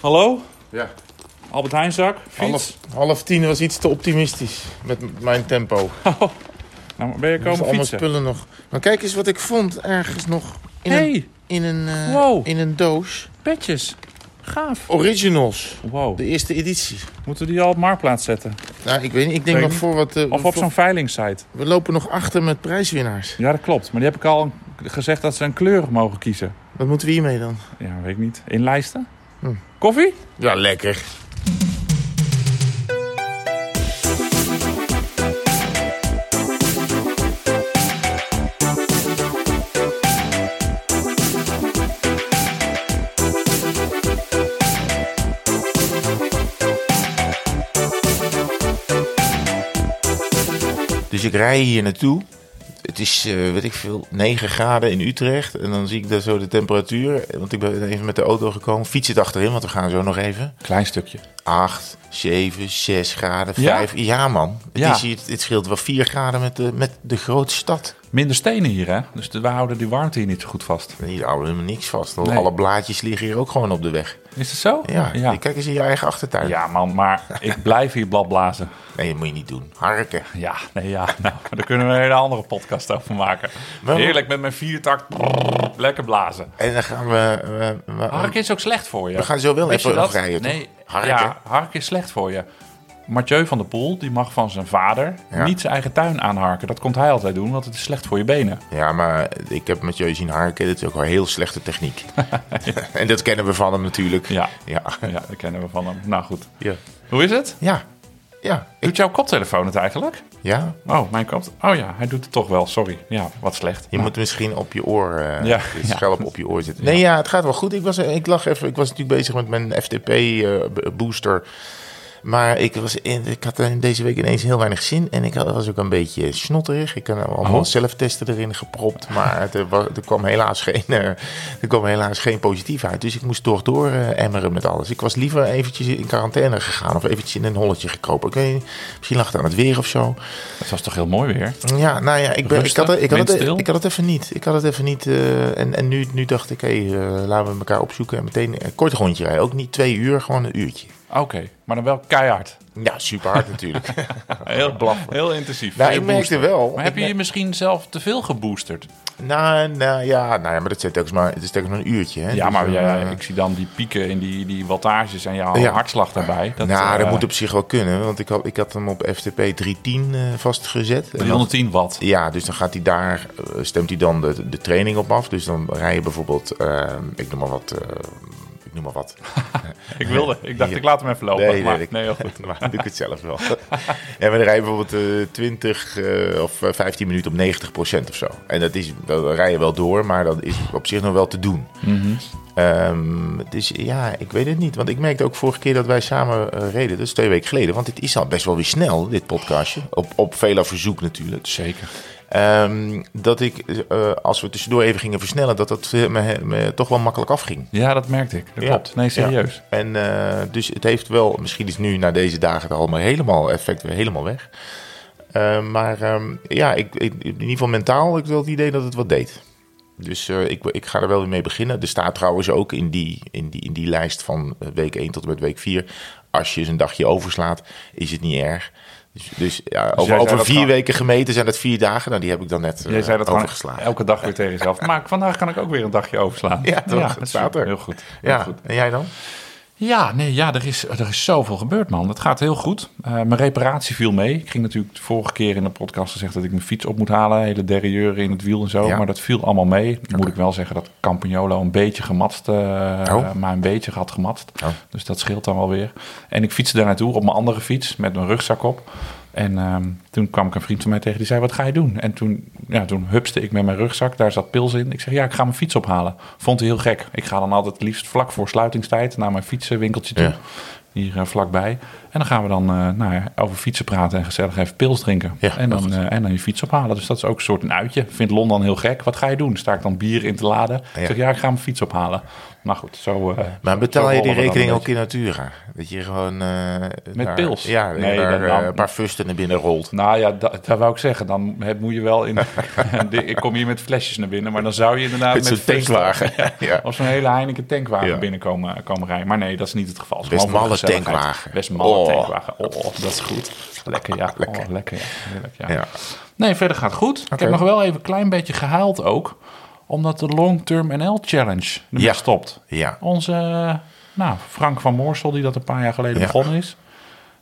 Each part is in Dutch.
Hallo? Ja. Albert Heijnzak? Half, half tien was iets te optimistisch met mijn tempo. Nou, ben je komen allemaal fietsen? spullen nog. Maar kijk eens wat ik vond ergens nog in een, hey, in een, eh, Wow. in een doos. petjes. Gaaf. Originals. Wow. De eerste editie. Moeten we die al op Marktplaats zetten? Nou, ik weet niet. Ik denk nog voor wat... eh, Of op zo'n veilingsite? We lopen nog achter met prijswinnaars. Ja, dat klopt. Maar die heb ik al gezegd dat ze een kleur mogen kiezen. Wat moeten we hiermee dan? Ja, weet ik niet. Inlijsten? Hm. Koffie? Ja, lekker. Dus ik rij hier naartoe. Het is, eh, weet ik veel, 9 graden in Utrecht. En dan zie ik daar zo de temperatuur. Want ik ben even met de auto gekomen. Fiets het achterin, want we gaan zo nog even. Klein stukje. 8, 7, 6 graden, Ja? 5. Ja, man. Het, Ja. is hier, het scheelt wel 4 graden met de, met de grote stad. Minder stenen hier, hè? Dus we houden die warmte hier niet zo goed vast. Hier houden helemaal niks vast. Nee. Alle blaadjes liggen hier ook gewoon op de weg. Is het zo? Ja, Ja, kijk eens in je eigen achtertuin. Ja, man. Maar ik blijf hier bladblazen. Nee, dat moet je niet doen. Harken. Ja, nee, ja. Nou, daar kunnen we een hele andere podcast over maken. Heerlijk met mijn viertakt. Lekker blazen. En dan gaan we... we, we- Harken is ook slecht voor je. We gaan zo wel je even toch? Nee, Harken? Ja, harken is slecht voor je. Mathieu van der Poel, die mag van zijn vader Ja. niet zijn eigen tuin aanharken. Dat komt hij altijd doen, want het is slecht voor je benen. Ja, maar ik heb met je zien harken. Dat is ook wel heel slechte techniek. en dat kennen we van hem natuurlijk. Ja, Ja. ja dat kennen we van hem. Nou goed. Ja. Hoe is het? Ja. Ja. Ik, Doet jouw koptelefoon het eigenlijk? ja. Oh, mijn kop. Oh ja, hij doet het toch wel. Sorry. Ja, wat slecht. Je moet misschien op je oor, eh Ja, schelp op je oor zitten. Nee, ja, het gaat wel goed. Ik, was, ik lag even, ik was natuurlijk bezig met mijn FTP-booster. Maar ik, was in, ik had deze week ineens heel weinig zin. En ik was ook een beetje snotterig. Ik had allemaal Oh. zelftesten erin gepropt. Maar er, wa- er, kwam helaas geen, eh, er kwam helaas geen positief uit. Dus ik moest toch door eh, emmeren met alles. Ik was liever eventjes in quarantaine gegaan. Of eventjes in een holletje gekropen. Ik weet niet, misschien lag het aan het weer of zo. Het was toch heel mooi weer? Ja, nou ja, ik, ben, ik, had, het- ik, had het, ik had het even niet. Ik had het even niet. eh, en en nu, nu dacht ik, hé, eh, laten we elkaar opzoeken en meteen een kort rondje rijden. Ook niet twee uur, gewoon een uurtje. Oké, maar dan wel keihard. Ja, super hard natuurlijk. Heel, heel intensief. nou, Heel ik merkte wel. Maar heb je je misschien zelf te veel geboosterd? nou, nou, ja, nou ja, maar dat zit telkens maar, het is telkens maar een uurtje. Hè? Ja, Dus, maar eh, ja, ik zie dan die pieken in die, die wattages en jouw Ja. hartslag daarbij. Dat, nou, dat eh, moet op zich wel kunnen. Want ik had, ik had hem op FTP 310 eh, vastgezet. En dan- 310 watt. Ja, dus dan gaat hij daar, eh, stemt hij dan de, de training op af. Dus dan rij je bijvoorbeeld, eh, ik noem maar wat, eh, noem maar wat. Ik wilde, ik dacht ik laat hem even lopen. Nee, nee, maar, ik- nee, goed. maar doe ik het zelf wel. en we rijden bijvoorbeeld eh 20 eh, of eh, 15 minuten op 90 procent of zo. En dat is, dan rij je wel door, maar dat is op zich nog wel te doen. Mhm. Ehm, dus ja, ik weet het niet. Want ik merkte ook vorige keer dat wij samen eh, reden, dus twee weken geleden. Want dit is al best wel weer snel, dit podcastje. Op, op vele verzoek natuurlijk. Zeker. Ehm, dat ik, eh, als we tussendoor even gingen versnellen, dat dat me, me toch wel makkelijk afging. Ja, dat merkte ik. Dat Ja. klopt. Nee, serieus. Ja. En eh, dus het heeft wel, misschien is nu na deze dagen het allemaal helemaal effect weer helemaal weg. Eh, maar ehm, ja, ik, ik- in ieder geval mentaal ik wel het idee dat het wat deed. Dus eh, ik, ik ga er wel weer mee beginnen. Er staat trouwens ook in die, in die, in die lijst van week 1 tot en met week 4. Als je eens een dagje overslaat, is het niet erg. Dus, dus ja, jij over, over dat vier weten gemeten zijn dat vier dagen. Nou, die heb ik dan net Jij eh, zei dat gewoon overgeslagen. elke dag weer tegen jezelf. Maar vandaag kan ik ook weer een dagje overslaan. Ja, toch? dat Het is staat er. Heel goed. Heel Ja, goed. en jij dan? Ja, nee, ja er, is, er is zoveel gebeurd, man. Het gaat heel goed. Eh, mijn reparatie viel mee. Ik ging natuurlijk de vorige keer in de podcast gezegd dat ik mijn fiets op moet halen. Hele derailleur in het wiel en zo. Ja. Maar dat viel allemaal mee. Moet ik wel zeggen dat Campagnolo een beetje gematst, eh, Oh. maar een beetje had gematst. Oh. Dus dat scheelt dan wel weer. En ik fietste daar naartoe op mijn andere fiets met mijn rugzak op. En ehm, toen kwam ik een vriend van mij tegen die zei, wat ga je doen? En toen, ja, toen hupste ik met mijn rugzak, daar zat pils in. Ik zeg, ja, ik ga mijn fiets ophalen. Vond hij heel gek. Ik ga dan altijd liefst vlak voor sluitingstijd naar mijn fietsenwinkeltje toe. Ja. Hier eh, vlakbij. En dan gaan we dan eh, nou ja, over fietsen praten en gezellig even pils drinken. Ja, en, dan, eh, en dan je fiets ophalen. Dus dat is ook een soort een uitje. Vindt Londen heel gek. Wat ga je doen? Sta ik dan bier in te laden? Ik zeg, ja, ik ga mijn fiets ophalen. Nou goed, zo... eh, Maar betaal zo je die rekening een ook in Natura? Dat je gewoon... eh, Met daar- pils? Ja, Nee, daar, dan- eh, een paar fusten naar binnen rolt. Nou ja, da, daar wou ik zeggen. Dan heb, moet je wel in. ik kom hier met flesjes naar binnen, maar dan zou je inderdaad Met fles- tankwagen. Ja. Of zo'n hele Heineken tankwagen Ja. binnenkomen komen rijden. Maar nee, dat is niet het geval. Het Best malle tankwagen. Best malle Oh. tankwagen. Oh, dat is goed. Lekker, ja. Lekker. Oh, lekker, ja. Heerlijk, ja. Ja. Nee, verder gaat het goed. Ik heb nog wel even een klein beetje gehuild ook. Omdat de Long Term NL Challenge ermee Ja. stopt. Ja. Onze, eh, nou, Frank van Moorsel, die dat een paar jaar geleden Ja. begonnen is.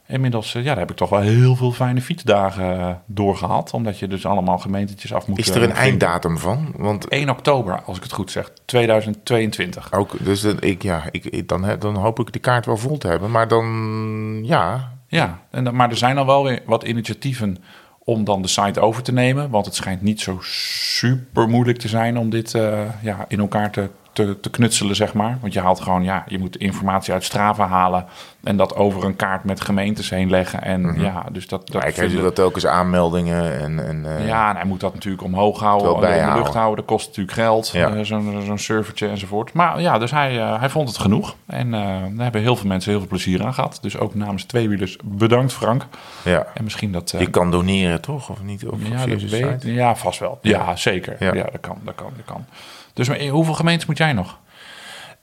Inmiddels, eh, ja, daar heb ik toch wel heel veel fijne fietsdagen eh, doorgehad. Omdat je dus allemaal gemeentetjes af moet. Is er een einddatum van? Want 1 oktober, als ik het goed zeg. 2022. ook, dus dan- ik, ja, ik, dan, dan hoop ik de kaart wel vol te hebben. Maar dan, ja, Ja, en, maar er zijn al wel weer wat initiatieven om dan de site over te nemen. Want het schijnt niet zo super moeilijk te zijn om dit eh, ja, in elkaar te, te, te knutselen, zeg maar. Want je haalt gewoon, ja, je moet informatie uit Strava halen en dat over een kaart met gemeentes heen leggen. En ja, dus dat... dat maar ik krijg dat telkens aanmeldingen en... en eh, Ja, en hij moet dat natuurlijk omhoog houden, in de lucht houden. Dat kost natuurlijk geld, Ja. eh, zo'n servertje enzovoort. Maar ja, dus hij, eh, hij vond het genoeg. En daar hebben heel veel mensen heel veel plezier aan gehad. Dus ook namens Tweewielers bedankt Frank. ja. En misschien dat... Je kan doneren, toch? Of niet? Of ja, via dat weet, ja, vast wel. Ja, zeker. Ja. Ja. dat kan, dat kan, dat kan. Dus maar, hoeveel gemeentes moet jij nog?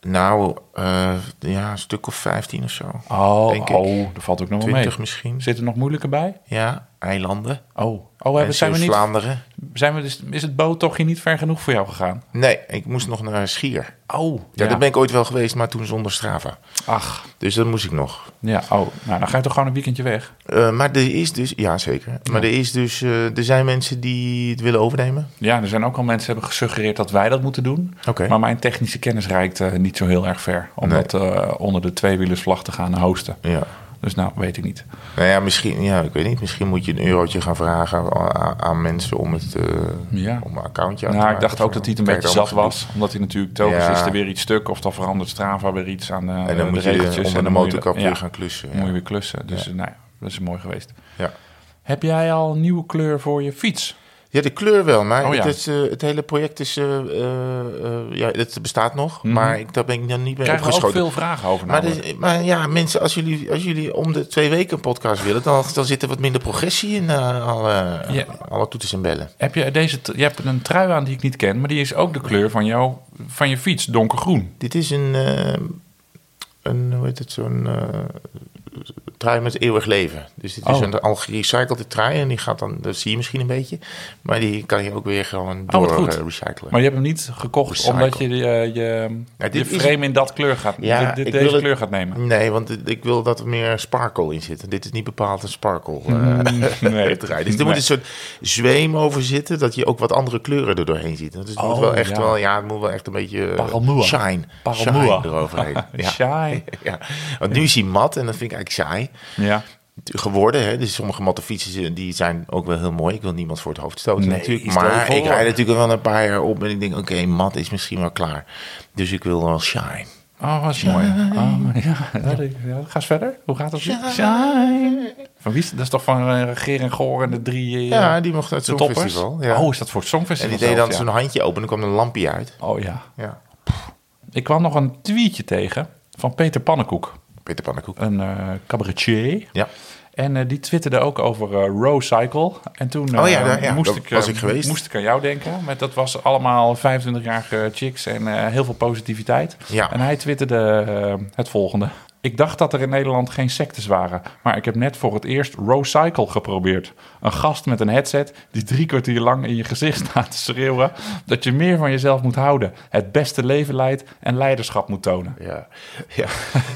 Nou, eh, ja, een stuk of 15 of zo. Oh, Denk ik. oh dat valt ook nog wel 20 mee. misschien. Zit er nog moeilijker bij? Ja, eilanden. Oh, oh hebben, En zijn we niet, Zeeuws-Vlaanderen. zijn we dus, is het boottochtje niet ver genoeg voor jou gegaan? Nee, ik moest nog naar Schier. Oh, Ja, daar ben ik ooit wel geweest, maar toen zonder Strava. Ach, Dus dat moest ik nog. ja, oh, nou dan ga je toch gewoon een weekendje weg? Eh, maar er is dus, ja zeker. Maar er is dus, eh, er zijn mensen die het willen overnemen. Ja, er zijn ook al mensen die hebben gesuggereerd dat wij dat moeten doen. Oké. Maar mijn technische kennis reikt eh, niet zo heel erg ver. Om Nee. dat onder de tweewielersvlag te gaan hosten. Ja. Dus nou, weet ik niet. Nou ja, misschien, ja, ik weet niet. Misschien moet je een eurotje gaan vragen aan, aan mensen om het, eh, Ja. om een accountje aan te Nou, ik maken. dacht ook dat hij het een beetje zat was. Omdat hij natuurlijk telkens Ja. is er weer iets stuk. Of dan verandert Strava weer iets aan de, En de dan moet je regeltjes. de, en onder de moet je- motorkap weer gaan klussen. dan moet je weer klussen. Dus nou ja, dat is mooi geweest. Ja. Heb jij al een nieuwe kleur voor je fiets? Ja, de kleur wel. Maar Oh ja. het, is, eh, het hele project is, eh, eh, ja, het bestaat nog. Maar ik, daar ben ik nog niet mee Krijgen we ook opgeschoten. veel vragen over Maar, maar ja, mensen, als jullie, als jullie om de twee weken een podcast willen, dan, dan zit er wat minder progressie in alle, Ja. alle toeters en bellen. Heb je, deze, je hebt een trui aan die ik niet ken. Maar die is ook de kleur van, jou, van je fiets, donkergroen. Dit is een, een hoe heet het, zo'n trui met eeuwig leven. Dus dit is Oh. een al gerecyclede trui en die gaat dan, dat zie je misschien een beetje, maar die kan je ook weer gewoon Oh, door goed. eh, recyclen. Maar je hebt hem niet gekocht Recycle. omdat je je, je, je is- frame in dat kleur gaat, Ja, dit- deze het- kleur gaat nemen. Nee, want ik wil dat er meer sparkle in zit. Dit is niet bepaald een sparkle eh, nee. trui. Dus er Nee. moet een soort zweem over zitten, dat je ook wat andere kleuren er doorheen ziet. Dus het moet Oh, wel echt ja. wel, ja, het moet wel echt een beetje eh, shine, shine eroverheen. ja. Shy. ja. Want nu is hij mat en dat vind ik eigenlijk saai Ja. geworden. Hè? Dus sommige matte fietsen eh, die zijn ook wel heel mooi. Ik wil niemand voor het hoofd stoten Nee, natuurlijk. Maar ik rijd natuurlijk wel een paar jaar op en ik denk, oké, mat is misschien wel klaar. Dus ik wil wel shine. Oh, wat is mooi. Oh, ja, ja, dat- ja, ga eens verder. Hoe gaat het? Shine. Van wie is dat? Dat is toch van uh, Geer en Goor en de drie eh, Ja, die mocht uit de zo'n toppers? festival. Ja. Oh, is dat voor het en Songfestival die deed dan ja. zo'n handje open en dan kwam een lampje uit. Oh ja. Ja. Ik kwam nog een tweetje tegen van Peter Pannenkoek. Peter Pannenkoek. Een eh, cabaretier. Ja. En eh, die twitterde ook over eh Row Cycle. En toen eh, Oh ja, daar- ja, moest, ik, was ik geweest. moest ik aan jou denken. Met, dat was allemaal 25-jarige chicks en heel veel positiviteit. Ja. En hij twitterde het volgende. Ik dacht dat er in Nederland geen sectes waren. Maar ik heb net voor het eerst Row Cycle geprobeerd. Een gast met een headset die drie kwartier lang in je gezicht staat te schreeuwen... dat je meer van jezelf moet houden. Het beste leven leidt en leiderschap moet tonen. Ja, ja.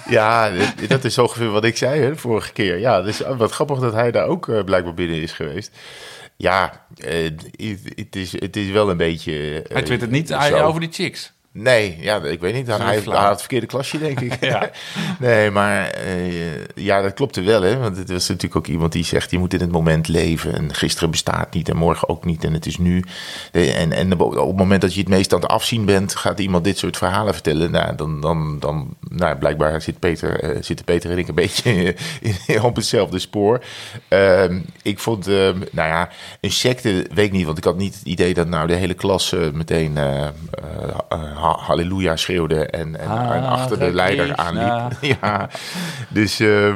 ja dat is ongeveer wat ik zei hè, de vorige keer. Ja, dus wat grappig dat hij daar ook eh, blijkbaar binnen is geweest. Ja, eh, het, het is, is wel een beetje... eh, Hij twittert niet over die chicks. Nee, ja, ik weet niet. Hij, Zo hij, hij had het verkeerde klasje, denk ik. Ja. Nee, maar eh, ja, dat klopte wel, hè. Want het was natuurlijk ook iemand die zegt... je moet in het moment leven. En gisteren bestaat niet en morgen ook niet. En het is nu. En, en op het moment dat je het meest aan het afzien bent... gaat iemand dit soort verhalen vertellen. Nou, dan, dan, dan nou, blijkbaar zit Peter, eh, zitten Peter en ik een beetje in- op hetzelfde spoor. Ehm, ik vond, ehm, nou ja, een secte, weet ik niet. Want ik had niet het idee dat nou de hele klas eh, meteen... ha- halleluja schreeuwde en, en, en achter de leider aanliep. ja, dus, eh, eh,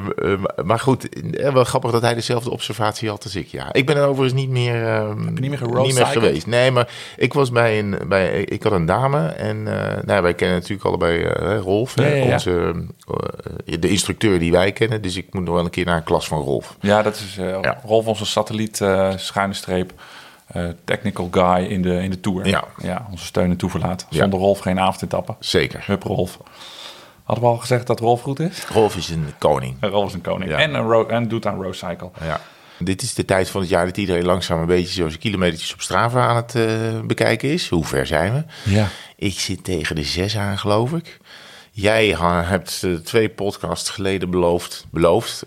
maar goed, eh, wel grappig dat hij dezelfde observatie had als ik. Ja, ik ben er overigens niet meer, eh, niet meer niet geroadcycled? geweest. Nee, maar ik was bij een, bij, ik had een dame en eh, nou, wij kennen natuurlijk allebei eh, Rolf, Ja, onze, de instructeur die wij kennen. Dus ik moet nog wel een keer naar een klas van Rolf. Ja, dat is. Rolf, onze satelliet, schuine streep, eh, technical guy in de, in de Tour. Ja. ja, onze steun en toeverlaat. Ja. Zonder Rolf geen avondetappen. Zeker. Hup Rolf. Hadden we al gezegd dat Rolf goed is? Rolf is een koning. Rolf is een koning. Ja. En, een en doet aan Roadcycle. Ja. Dit is de tijd van het jaar dat iedereen langzaam een beetje zo zijn kilometers op Strava aan het eh, bekijken is. Hoe ver zijn we? Ja. Ik zit tegen de zes aan, geloof ik. Jij hebt eh, twee podcasts geleden beloofd. Beloofd?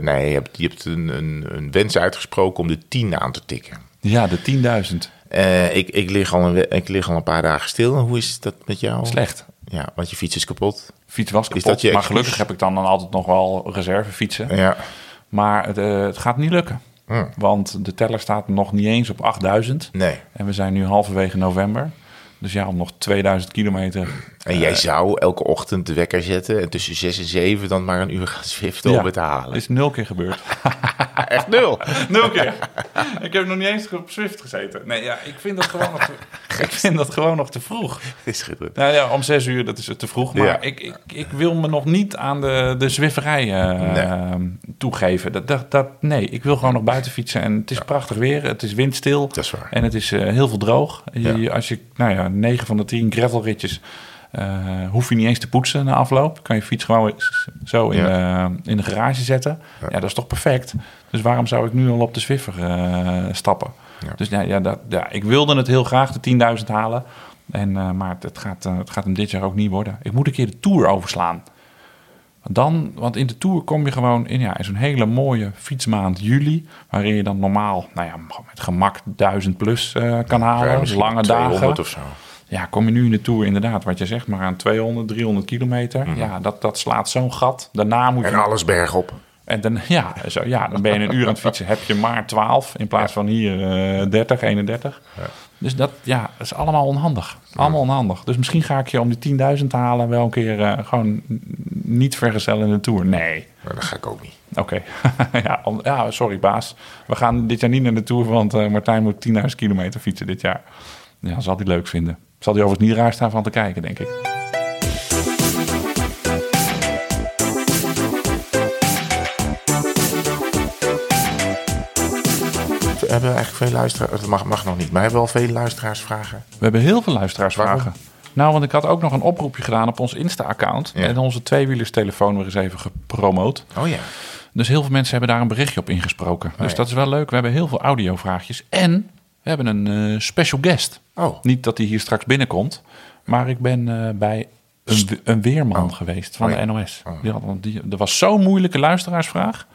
Nee, je hebt, je hebt een, een, een wens uitgesproken om de tien aan te tikken. Ja, de 10.000. Eh, ik, ik, lig al een, ik lig al een paar dagen stil. Hoe is dat met jou? Slecht. Ja, want je fiets is kapot. Fiets was kapot, dat je maar gelukkig heb ik dan, dan altijd nog wel reservefietsen. Ja. Maar het, eh, het gaat niet lukken. Hm. Want de teller staat nog niet eens op 8000. Nee. En we zijn nu halverwege november. Dus ja, om nog 2000 kilometer. En jij zou elke ochtend de wekker zetten en tussen zes en zeven dan maar een uur gaan zwiften Ja, om het te halen. is nul keer gebeurd. Echt nul. nul keer. ik heb nog niet eens op Swift gezeten. Nee, ja, ik vind dat gewoon nog te, ik vind dat gewoon nog te vroeg. is schitterend. Nou ja, om zes uur, dat is te vroeg. Maar Ja. ik, ik, ik wil me nog niet aan de, de zwifterij eh, toegeven. Dat, dat, dat, nee, ik wil gewoon nog buiten fietsen. En het is prachtig weer. Het is windstil. Dat is waar. En het is eh, heel veel droog. Je-. Als je, nou ja, 9 van de 10 gravelritjes... eh, hoef je niet eens te poetsen na afloop. Kan je fiets gewoon zo in, de, in de garage zetten. Ja. dat is toch perfect. Dus waarom zou ik nu al op de Zwiffer eh, stappen? Ja. Dus ja, ja, dat, ja, ik wilde het heel graag, de 10.000 halen. En, eh, maar het gaat, eh, het gaat hem dit jaar ook niet worden. Ik moet een keer de Tour overslaan. Dan, want in de Tour kom je gewoon in, ja, in zo'n hele mooie fietsmaand juli... waarin je dan normaal nou ja, met gemak 1000 plus eh, kan halen. Dus lange 200 dagen. of zo. Ja, kom je nu in de Tour inderdaad, wat je zegt, maar aan 200, 300 kilometer. Mhm. Ja, dat, dat slaat zo'n gat. Daarna moet je... En alles bergop. En dan, ja, zo, ja, dan ben je een uur aan het fietsen. Heb je maar 12 in plaats van hier eh 30, 31. Dus dat, ja, is allemaal onhandig. Allemaal onhandig. Dus misschien ga ik je om die 10.000 te halen wel een keer eh, gewoon niet vergezellen in de Tour. Nee. Maar dat ga ik ook niet. Oké. ja, ja, sorry baas. We gaan dit jaar niet naar de Tour, want eh, Martijn moet 10.000 kilometer fietsen dit jaar. Ja, zal hij leuk vinden. Zal hij overigens niet raar staan van te kijken, denk ik. We hebben eigenlijk veel luisteraars. Dat mag, mag nog niet. Maar hebben we al veel luisteraarsvragen? We hebben heel veel luisteraarsvragen. Waarom? Nou, want ik had ook nog een oproepje gedaan op ons Insta-account. Ja. En onze tweewielerstelefoon weer eens even gepromoot. Oh ja. Dus heel veel mensen hebben daar een berichtje op ingesproken. dus Oh ja. dat is wel leuk. We hebben heel veel audiovraagjes. En we hebben een eh, special guest. Oh. Niet dat hij hier straks binnenkomt. Maar ik ben eh, bij een, we- een weerman Oh. geweest van Oh ja. de NOS. Die had, die, er was zo'n moeilijke luisteraarsvraag...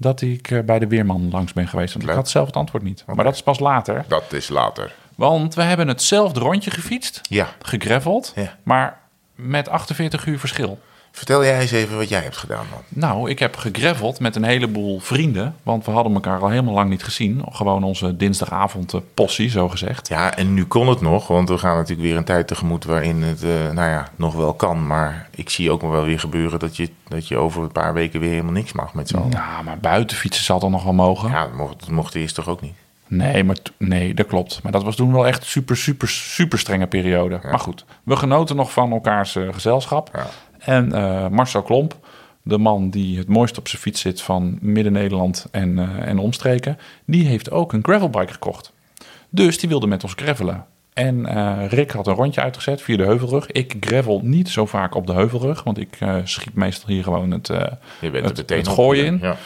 dat ik eh, bij de weerman langs ben geweest. Want Leuk. ik had zelf het antwoord niet. Maar dat is pas later. Dat is later. Want we hebben hetzelfde rondje gefietst. Ja. Gegraveld. Ja. Maar met 48 uur verschil. Vertel jij eens even wat jij hebt gedaan dan. Nou, ik heb gegraveld met een heleboel vrienden. Want we hadden elkaar al helemaal lang niet gezien. Gewoon onze dinsdagavond eh, possie, zo gezegd. Ja, en nu kon het nog, want we gaan natuurlijk weer een tijd tegemoet waarin het, eh, nou ja, nog wel kan. Maar ik zie ook wel weer gebeuren dat je, dat je over een paar weken weer helemaal niks mag met z'n allen. Nou, maar buiten fietsen zal toch nog wel mogen? Ja, dat mocht, dat mocht eerst toch ook niet? Nee, maar nee, dat klopt. Maar dat was toen wel echt super, super, super strenge periode. Maar goed, we genoten nog van elkaars eh, gezelschap. Ja. En eh, Marcel Klomp, de man die het mooist op zijn fiets zit van Midden-Nederland en, eh, en omstreken, die heeft ook een gravelbike gekocht. Dus die wilde met ons gravelen. En eh, Rick had een rondje uitgezet via de heuvelrug. Ik gravel niet zo vaak op de heuvelrug, want ik schiet meestal hier gewoon het, Je bent het, gooien in. Ja.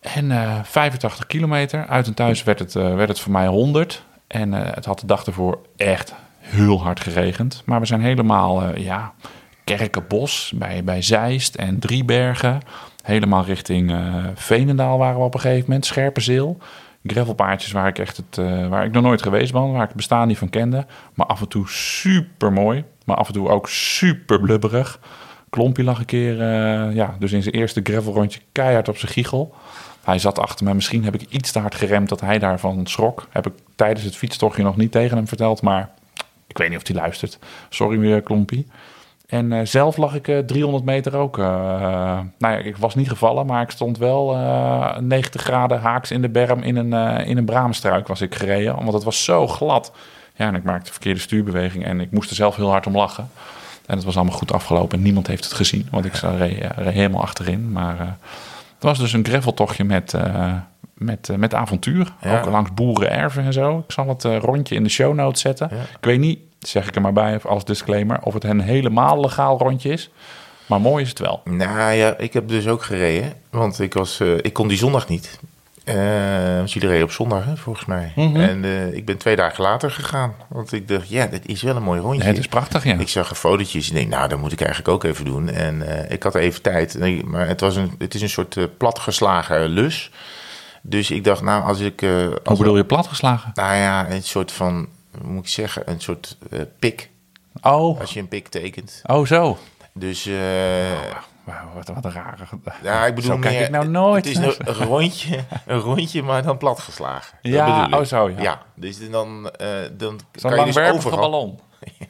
En eh 85 kilometer. Uit en thuis werd het, werd het voor mij 100. En het had de dag ervoor echt heel hard geregend. Maar we zijn helemaal, ja, Kerkenbos bij, bij Zeist en Driebergen. Helemaal richting eh Veenendaal waren we op een gegeven moment. Scherpenzeel. Gravelpaadjes waar ik echt het, eh, waar ik nog nooit geweest ben. Waar ik het bestaan niet van kende. Maar af en toe super mooi. Maar af en toe ook super blubberig. Klompje lag een keer, eh, ja, dus in zijn eerste gravelrondje keihard op zijn giegel. Hij zat achter me. Misschien heb ik iets te hard geremd dat hij daarvan schrok. Heb ik tijdens het fietstochtje nog niet tegen hem verteld. Maar Ik weet niet of hij luistert. Sorry, weer Klompie. En eh, zelf lag ik eh 300 meter ook. eh, nou ja, ik was niet gevallen, maar ik stond wel eh 90 graden haaks in de berm in een, in een braamstruik was ik gereden. Want het was zo glad. Ja, en ik maakte de verkeerde stuurbeweging en ik moest er zelf heel hard om lachen. En het was allemaal goed afgelopen en niemand heeft het gezien, want ik reed, reed helemaal achterin. Maar het was dus een graveltochtje met, met, met avontuur. Ja. Ook langs boerenerven en zo. Ik zal het rondje in de show notes zetten. Ja. Ik weet niet, zeg ik er maar bij als disclaimer, of het een helemaal legaal rondje is. Maar mooi is het wel. Nou ja, ik heb dus ook gereden. Want ik, was, eh, ik kon die zondag niet. Eh want jullie reden op zondag, hè, volgens mij. Mhm. En eh, ik ben twee dagen later gegaan. Want ik dacht, ja, dit is wel een mooi rondje. Het is prachtig, ja. Ik zag een fotootjes en denk, nou, dat moet ik eigenlijk ook even doen. En eh, ik had even tijd. Maar het, was een, het is een soort platgeslagen lus. Dus ik dacht, nou, als ik... Hoe als bedoel je platgeslagen? Nou ja, een soort van, moet ik zeggen, een soort eh, pik. Oh, Als je een pik tekent. oh zo. Dus eh, Wauw, wat, wat een rare... ja, ik bedoel Zo kijk meer, ik nou nooit. Het is een, een rondje, een rondje, maar dan platgeslagen. Ja, oh zo, ja. dus dan, eh dan Zo'n kan je dus overal... ballon.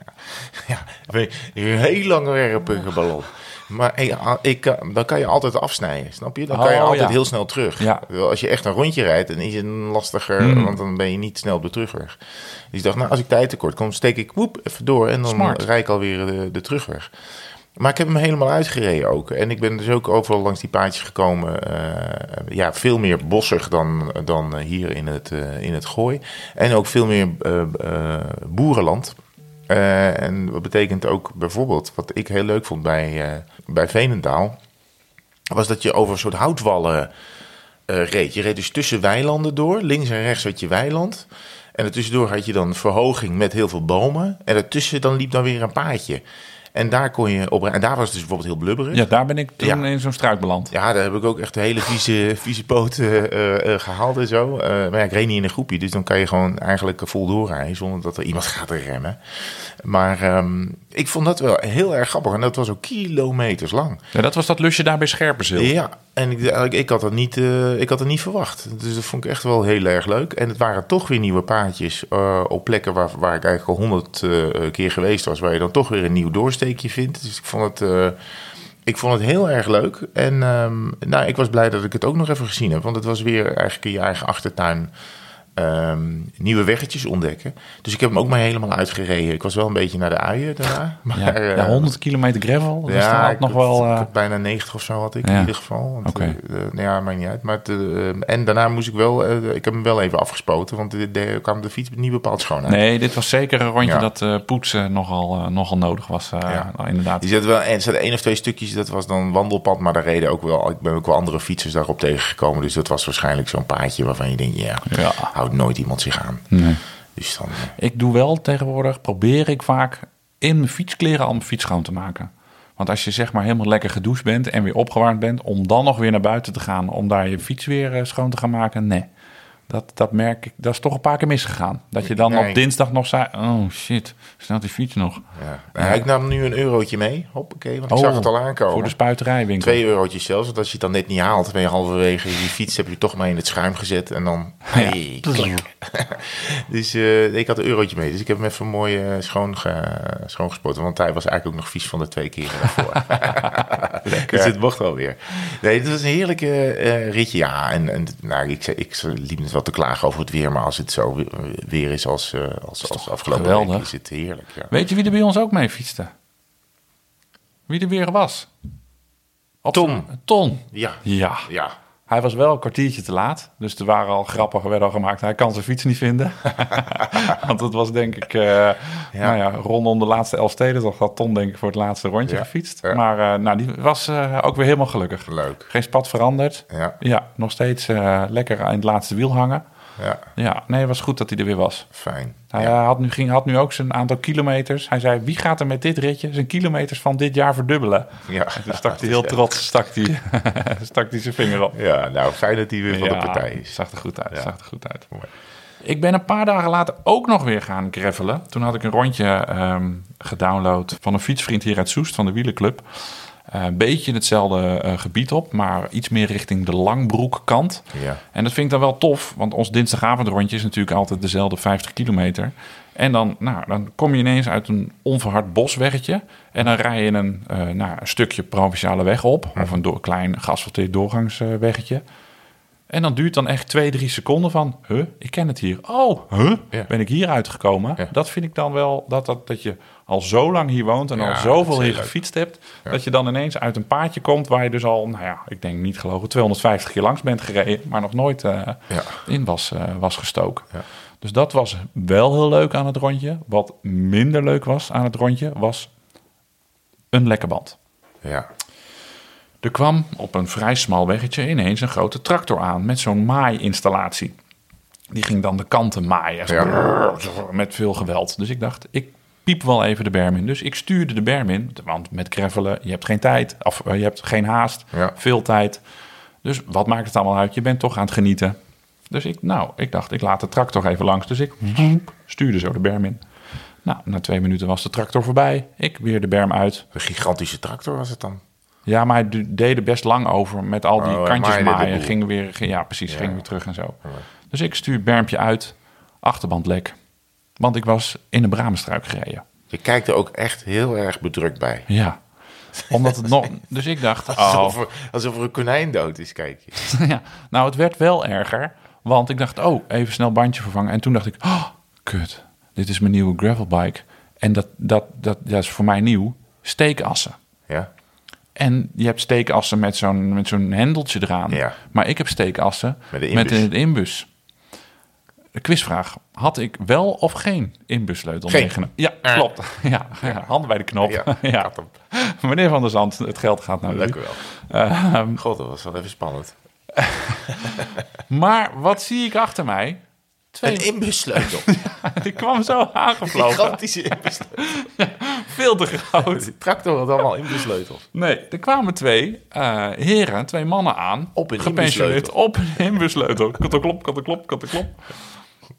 Ja, een heel langwerpige ballon. Maar hey, a- ik, kan- dan kan je altijd afsnijden, snap je? Dan kan je Oh, altijd ja. heel snel terug. Ja. Als je echt een rondje rijdt, dan is het lastiger, Hmm. want dan ben je niet snel op de terugweg. Dus ik dacht, nou, als ik tijd tekort kom, steek ik woep, even door en dan Smart. rijd ik alweer de, de terugweg. Maar ik heb hem helemaal uitgereden ook. En ik ben dus ook overal langs die paadjes gekomen. eh, ja, veel meer bossig dan, dan hier in het, eh, in het Gooi. En ook veel meer eh, eh, boerenland. Eh, en wat betekent ook bijvoorbeeld, wat ik heel leuk vond bij, eh, bij Veenendaal, was dat je over een soort houtwallen eh, reed. Je reed dus tussen weilanden door. Links en rechts had je weiland. En ertussendoor had je dan verhoging met heel veel bomen. En ertussen dan liep dan weer een paadje. En daar kon je op. En daar was het dus bijvoorbeeld heel blubberig. Ja, daar ben ik toen Ja. in zo'n struik beland. Ja, daar heb ik ook echt hele vieze, vieze poten eh, eh, gehaald en zo. Maar ja, ik reed niet in een groepje, dus dan kan je gewoon eigenlijk vol doorrijden zonder dat er iemand gaat remmen. Maar ehm, ik vond dat wel heel erg grappig en dat was ook kilometers lang. Ja, dat was dat lusje daar bij Scherpenzeel. Ja, en ik, ik, ik, had dat niet, eh, ik had dat niet verwacht. Dus dat vond ik echt wel heel erg leuk. En het waren toch weer nieuwe paadjes eh, op plekken waar, waar ik eigenlijk al honderd eh, keer geweest was. Waar je dan toch weer een nieuw doorsteekje vindt. Dus ik vond het, ik vond het heel erg leuk. En ehm, nou, ik was blij dat ik het ook nog even gezien heb. Want het was weer eigenlijk in je eigen achtertuin ehm, nieuwe weggetjes ontdekken. Dus ik heb hem ook maar helemaal uitgereden. Ik was wel een beetje naar de uien daarna. Maar, Ja, eh, ja, 100 kilometer gravel. Dat ja, ik nog had- wel... ik eh, bijna 90 of zo had ik Ja. in ieder geval. Oké. eh, eh, nou ja, maakt niet uit. Maar het, eh, eh, en daarna moest ik wel, eh, ik heb hem wel even afgespoten, want de, de, kwam de fiets niet bepaald schoon uit. Nee, dit was zeker een rondje dat eh, poetsen nogal, eh, nogal nodig was. eh, Ja. nou, inderdaad. Die zat wel, en er zaten één of twee stukjes, dat was dan wandelpad, maar daar reden ook wel, ik ben ook wel andere fietsers daarop tegengekomen. Dus dat was waarschijnlijk zo'n paadje waarvan je denkt, ja, Ja. Houdt nooit iemand zich aan. Nee. Dus dan, eh, Ik doe wel tegenwoordig, probeer ik vaak in mijn fietskleren al mijn fiets schoon te maken. Want als je zeg maar helemaal lekker gedoucht bent en weer opgewarmd bent, om dan nog weer naar buiten te gaan, om daar je fiets weer eh, schoon te gaan maken, nee. Dat, dat merk ik, dat is toch een paar keer misgegaan. Dat je dan Nee. op dinsdag nog zei, oh shit, staat die fiets nog? ja. Ik nam nu een eurotje mee, hoppakee, want ik zag het al aankomen. Oh, Voor de spuiterijwinkel. Twee eurotjes zelfs, want als je het dan net niet haalt, ben je halverwege je fiets heb je toch maar in het schuim gezet en dan. Hey, klik. dus eh, ik had een eurotje mee, dus ik heb hem even mooi eh, schoon ge- schoongespoten, want hij was eigenlijk ook nog vies van de twee keren daarvoor. dus het mocht wel weer. Nee, het was een heerlijke eh, ritje, ja. En, en nou, ik, ik liep te klagen over het weer, maar als het zo we- weer is als, eh, als, als afgelopen geweldig? week, is het heerlijk. Ja. Weet je wie er bij ons ook mee fietste? Wie er weer was? Op Tom. Ton. Ja. Ja. ja. Hij was wel een kwartiertje te laat. Dus er waren al grappen werden al gemaakt. Hij kan zijn fiets niet vinden. Want het was denk ik... eh, Nou ja, rondom de laatste elf steden... toch had Ton denk ik voor het laatste rondje Ja. gefietst. Ja. Maar eh, nou, die was eh, ook weer helemaal gelukkig. Leuk. Geen spat veranderd. Ja. Ja, nog steeds lekker aan het laatste wiel hangen. Ja, Ja, nee, het was goed dat hij er weer was. fijn. Hij Ja. eh, had, nu, ging, had nu ook zijn aantal kilometers. Hij zei, wie gaat er met dit ritje zijn kilometers van dit jaar verdubbelen? Ja. En toen stak hij heel trots stak hij, stak hij zijn vinger op. Ja, nou, fijn dat hij weer van de partij is. zag er goed uit, zag er goed uit. Mooi. Ik ben een paar dagen later ook nog weer gaan gravelen. Toen had ik een rondje ehm, gedownload van een fietsvriend hier uit Soest, van de Wielenclub. Eh, Een beetje hetzelfde eh, gebied op, maar iets meer richting de Langbroekkant. Ja. En dat vind ik dan wel tof, want ons dinsdagavondrondje is natuurlijk altijd dezelfde 50 kilometer. En dan, nou, dan kom je ineens uit een onverhard bosweggetje. En dan rij je een, eh, nou, een stukje provinciale weg op. Of een door, klein geasfalteerd doorgangsweggetje. En dan duurt dan echt twee, drie seconden van... Huh, ik ken het hier. Oh, huh, Ja. ben ik hier uitgekomen? Ja. Dat vind ik dan wel, dat, dat, dat je al zo lang hier woont... en Ja, al zoveel hier gefietst hebt... dat je dan ineens uit een paadje komt... waar je dus al, nou ja, ik denk niet gelogen... 250 keer langs bent gereden... maar nog nooit eh, in was, eh, was gestoken. Dus dat was wel heel leuk aan het rondje. Wat minder leuk was aan het rondje... was een lekke band. Ja. Er kwam op een vrij smal weggetje ineens een grote tractor aan met zo'n maai-installatie. Die ging dan de kanten maaien. Met veel geweld. Dus ik dacht, ik piep wel even de berm in. Dus ik stuurde de berm in. Want met gravelen, je hebt geen tijd. Of eh, je hebt geen haast. Ja. Veel tijd. Dus wat maakt het allemaal uit? Je bent toch aan het genieten. Dus ik, nou, ik dacht, ik laat de tractor even langs. Dus ik stuurde zo de berm in. Nou, na twee minuten was de tractor voorbij. Ik weer de berm uit. Een gigantische tractor was het dan. Ja, maar hij deed er best lang over met al die Oh, kantjes maaien. Ging weer, ging- ja, precies, Ja. ging weer terug en zo. Dus ik stuur bermpje uit, achterband lek. Want ik was in een bramenstruik gereden. Je kijkt er ook echt heel erg bedrukt bij. Ja, omdat het nog... Dus ik dacht, oh, Alsof, er, alsof er een konijn dood is, kijk je. ja. Nou, het werd wel erger. Want ik dacht, oh, even snel bandje vervangen. En toen dacht ik, oh, kut. Dit is mijn nieuwe gravelbike. En dat, dat, dat, dat is voor mij nieuw. Steekassen. Ja. En je hebt steekassen met zo'n, met zo'n hendeltje eraan. Ja. Maar ik heb steekassen Met de met, inbus. een inbus. De quizvraag. Had ik wel of geen inbussleutel meegenomen? Ja, klopt. Ja, ja, handen bij de knop. Ja, Ja. Meneer Van der Zand, het geld gaat naar u. Dank u wel. Ehm, God, dat was wel even spannend. maar wat zie ik achter mij? Twee, Een inbussleutel. ik kwam zo aangevlogen. Gigantische inbussleutel. Veel te groot. Die tractor had allemaal inbussleutels. Nee, er kwamen twee eh, heren, twee mannen aan. Op een gepensioneerd inbussleutel. op een inbussleutel. Katteklop, katteklop, katteklop.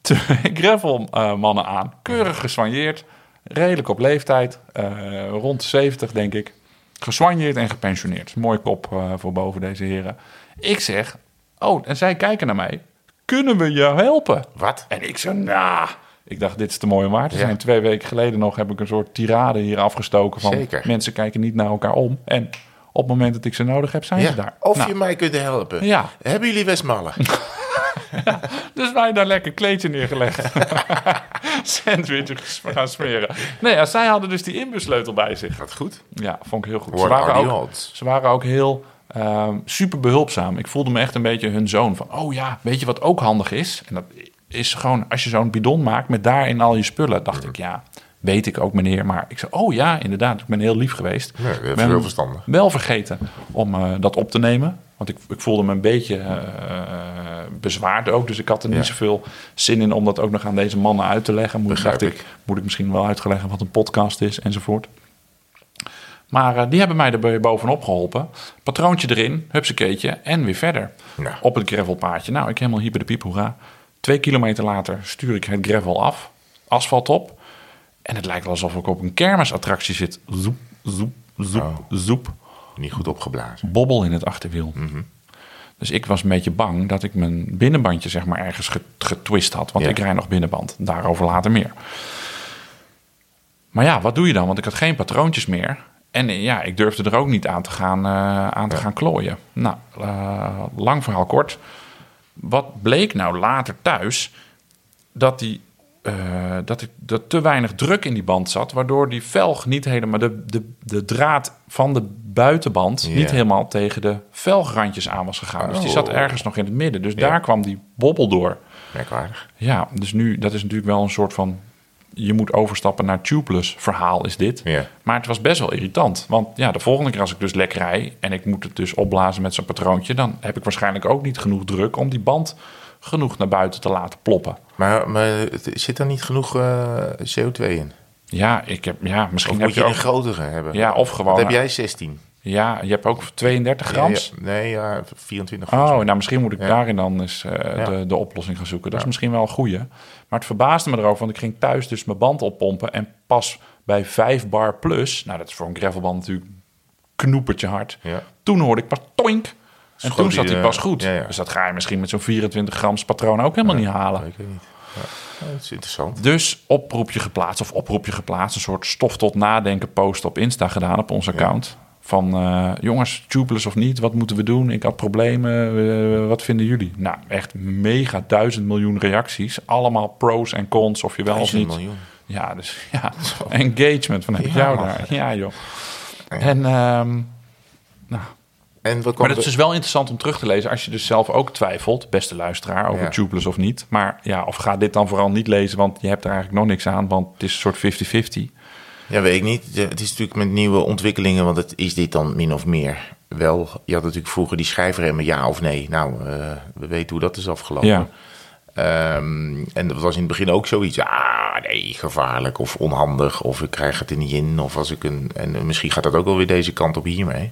Twee gravelmannen aan. Keurig gesoigneerd. Redelijk op leeftijd. eh, rond de 70, denk ik. Gesoigneerd en gepensioneerd. Mooi kop eh, voor boven deze heren. Ik zeg, oh, en zij kijken naar mij. Kunnen we je helpen? Wat? En ik zo, nou... Ik dacht, dit is te mooi om waar te Ja. zijn. Twee weken geleden nog heb ik een soort tirade hier afgestoken. Van Zeker. mensen kijken niet naar elkaar om. En op het moment dat ik ze nodig heb, zijn ze Ja. daar. Of Nou, je mij kunt helpen. Ja. Hebben jullie Westmallen? Dus wij daar lekker kleedje neergelegd. Sandwiches gaan smeren. Nee, ja, zij hadden dus die inbussleutel bij zich. Gaat goed. Ja, vond ik heel goed. Ze waren, ook, ze waren ook heel ehm, super behulpzaam. Ik voelde me echt een beetje hun zoon. Van, oh ja, weet je wat ook handig is? En dat is gewoon, als je zo'n bidon maakt met daarin al je spullen. Dacht ik, ja, weet ik ook meneer. Maar ik zei, oh ja, inderdaad. Ik ben heel lief geweest. Nee, ben heel verstandig. wel vergeten om eh, dat op te nemen. Want ik, ik voelde me een beetje eh, bezwaard ook. Dus ik had er niet zoveel zin in om dat ook nog aan deze mannen uit te leggen. Moet, dacht ik, ik. moet ik misschien wel uitleggen wat een podcast is enzovoort. Maar eh, die hebben mij er bovenop geholpen. Patroontje erin, hupsakeetje en weer verder. Nou. Op het gravelpaadje. Nou, ik helemaal hier bij de piep, hoera. Twee kilometer later stuur ik het gravel af. Asfalt op. En het lijkt wel alsof ik op een kermisattractie zit. Zoep, zoep, zoep, Oh. zoep. Niet goed opgeblazen. Bobbel in het achterwiel. Dus ik was een beetje bang dat ik mijn binnenbandje zeg maar ergens get- getwist had. Want Ja. ik rij nog binnenband. Daarover later meer. Maar ja, wat doe je dan? Want ik had geen patroontjes meer. En eh, ja, ik durfde er ook niet aan te gaan, eh, aan te gaan klooien. Nou, eh, lang verhaal kort. Wat bleek nou later thuis? Dat, die, dat, dat te weinig druk in die band zat. Waardoor die velg niet helemaal... De, de, de draad van de buitenband niet helemaal tegen de velgrandjes aan was gegaan. Dus die zat Oh. ergens nog in het midden. Dus daar kwam die bobbel door. Merkwaardig. Ja, dus nu, dat is natuurlijk wel een soort van... Je moet overstappen naar tubeless verhaal is dit. Maar het was best wel irritant. Want ja, de volgende keer als ik dus lekker rij... en ik moet het dus opblazen met zo'n patroontje... dan heb ik waarschijnlijk ook niet genoeg druk... om die band genoeg naar buiten te laten ploppen. Maar, maar zit er niet genoeg eh, CO2 in? Ja, ik heb, ja misschien Of heb moet je je ook... een grotere hebben? Ja, of gewoon- Wat heb jij 16? Ja, je hebt ook 32 grams. Ja, nee, ja, 24 volgens Oh, nou misschien moet ik Ja. daarin dan eens eh, de, de oplossing gaan zoeken. Dat is misschien wel een goeie. Maar het verbaasde me erover, want ik ging thuis dus mijn band oppompen. En pas bij 5 bar plus, nou dat is voor een gravelband natuurlijk knoepertje hard. Toen hoorde ik pas toink. En Schoot toen zat hij pas goed. Dus dat ga je misschien met zo'n 24 grams patroon ook helemaal niet halen. Ik weet niet. Ja, dat is interessant. Dus oproepje geplaatst of oproepje geplaatst. Een soort stof tot nadenken post op Insta gedaan op ons account. Van eh, jongens, tubeless of niet, wat moeten we doen? Ik had problemen, eh, wat vinden jullie? Nou, echt mega duizend miljoen reacties. Allemaal pros en cons, of je wel of niet. miljoen. Ja, dus ja, engagement van heb ik Ja, jou daar. Ja joh. En, ehm, nou, En wat maar het is dus wel interessant om terug te lezen als je dus zelf ook twijfelt, beste luisteraar, over Ja. tubeless of niet. Maar ja, of ga dit dan vooral niet lezen, want je hebt er eigenlijk nog niks aan, want het is een soort 50-50. Ja, weet ik niet. Het is natuurlijk met nieuwe ontwikkelingen, want het is dit dan min of meer wel. Je had natuurlijk vroeger die schijfremmen, ja of nee. Nou, eh, we weten hoe dat is afgelopen. Ja. Ehm, en dat was in het begin ook zoiets. Ah, nee, gevaarlijk of onhandig. Of ik krijg het er niet in. Of als ik een. En misschien gaat dat ook wel weer deze kant op hiermee.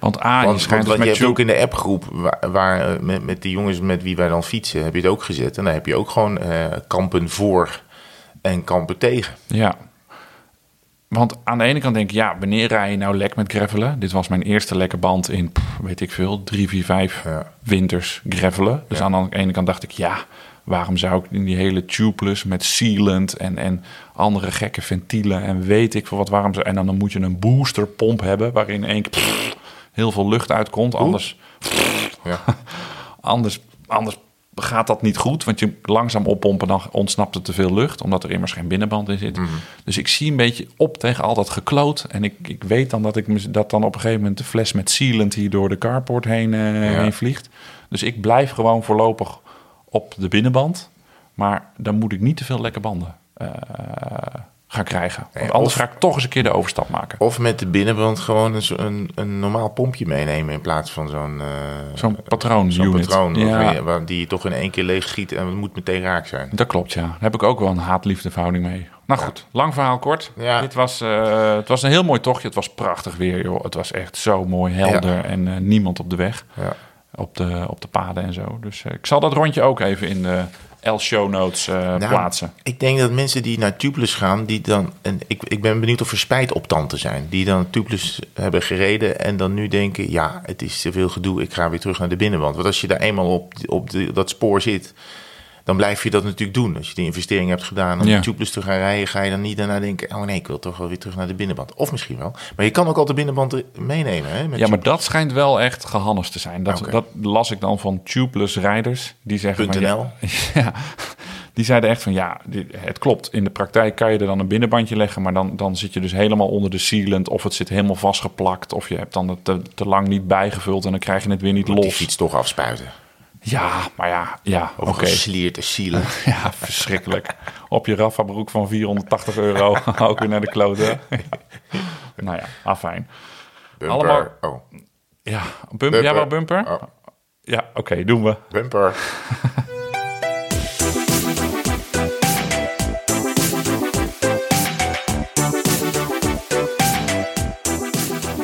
Want A, je Want, je hebt ook in de appgroep waar, waar eh, met, met die jongens met wie wij dan fietsen, heb je het ook gezet. En dan heb je ook gewoon eh, kampen voor en kampen tegen. Ja. Want aan de ene kant denk ik, ja, wanneer rij je nou lek met gravelen? Dit was mijn eerste lekke band in, pff, weet ik veel, drie, vier, vijf Ja. winters gravelen. Dus Ja. aan de ene kant dacht ik, ja, waarom zou ik in die hele tubeless met sealant en, en andere gekke ventielen en weet ik veel wat, waarom zou... En dan, dan moet je een boosterpomp hebben waarin in één keer pff, heel veel lucht uitkomt. Anders, Ja. anders, anders gaat dat niet goed. Want je langzaam oppompen, dan ontsnapt er te veel lucht. Omdat er immers geen binnenband in zit. Dus ik zie een beetje op tegen al dat gekloot. En ik, ik weet dan dat, ik, dat dan op een gegeven moment de fles met sealant hier door de carport heen, eh, heen vliegt. Dus ik blijf gewoon voorlopig op de binnenband. Maar dan moet ik niet te veel lekke banden eh, gaan krijgen. Want anders of- ga ik toch eens een keer de overstap maken. Of met de binnenband gewoon een, een, een normaal pompje meenemen in plaats van zo'n... eh, Zo'n patroon Zo'n patroon Ja. waar- die je toch in één keer leeg schiet en het moet meteen raak zijn. Dat klopt, ja. Daar heb ik ook wel een haat-liefde verhouding mee. Nou goed, lang verhaal kort. Ja. Dit was, eh, het was een heel mooi tochtje. Het was prachtig weer, joh. Het was echt zo mooi, helder en eh, niemand op de weg. Ja. Op de, op de paden en zo. Dus ik zal dat rondje ook even in de L-show notes eh, Nou, plaatsen. Ik denk dat mensen die naar Tubeless gaan, die dan. En ik, ik ben benieuwd of er spijt op tanden zijn. Die dan Tubeless hebben gereden en dan nu denken: ja, het is te veel gedoe, ik ga weer terug naar de binnenband. Want als je daar eenmaal op, op de, dat spoor zit, dan blijf je dat natuurlijk doen. Als je die investering hebt gedaan om Ja. Tubeless te gaan rijden, ga je dan niet daarna denken: oh nee, ik wil toch wel weer terug naar de binnenband. Of misschien wel. Maar je kan ook al de binnenband meenemen. Hè, met Ja, maar dat schijnt wel echt gehannes te zijn. Dat, dat las ik dan van tubeless rijders. Die zeggen van, ja, ja, die zeiden echt van ja, dit- het klopt. In de praktijk kan je er dan een binnenbandje leggen, maar dan, dan zit je dus helemaal onder de sealant. Of het zit helemaal vastgeplakt. Of je hebt dan het te, te lang niet bijgevuld en dan krijg je het weer niet die los. fiets toch afspuiten. Ja, maar ja, ja, oké. geslierd zielen. Ja, verschrikkelijk. Op je Rafa broek van 480 euro ook weer naar de kloten. nou ja, afijn. Bumper. Allemaal- Oh, Ja, bumper. Ja, wel bumper? Oh, Ja, oké, doen we. bumper.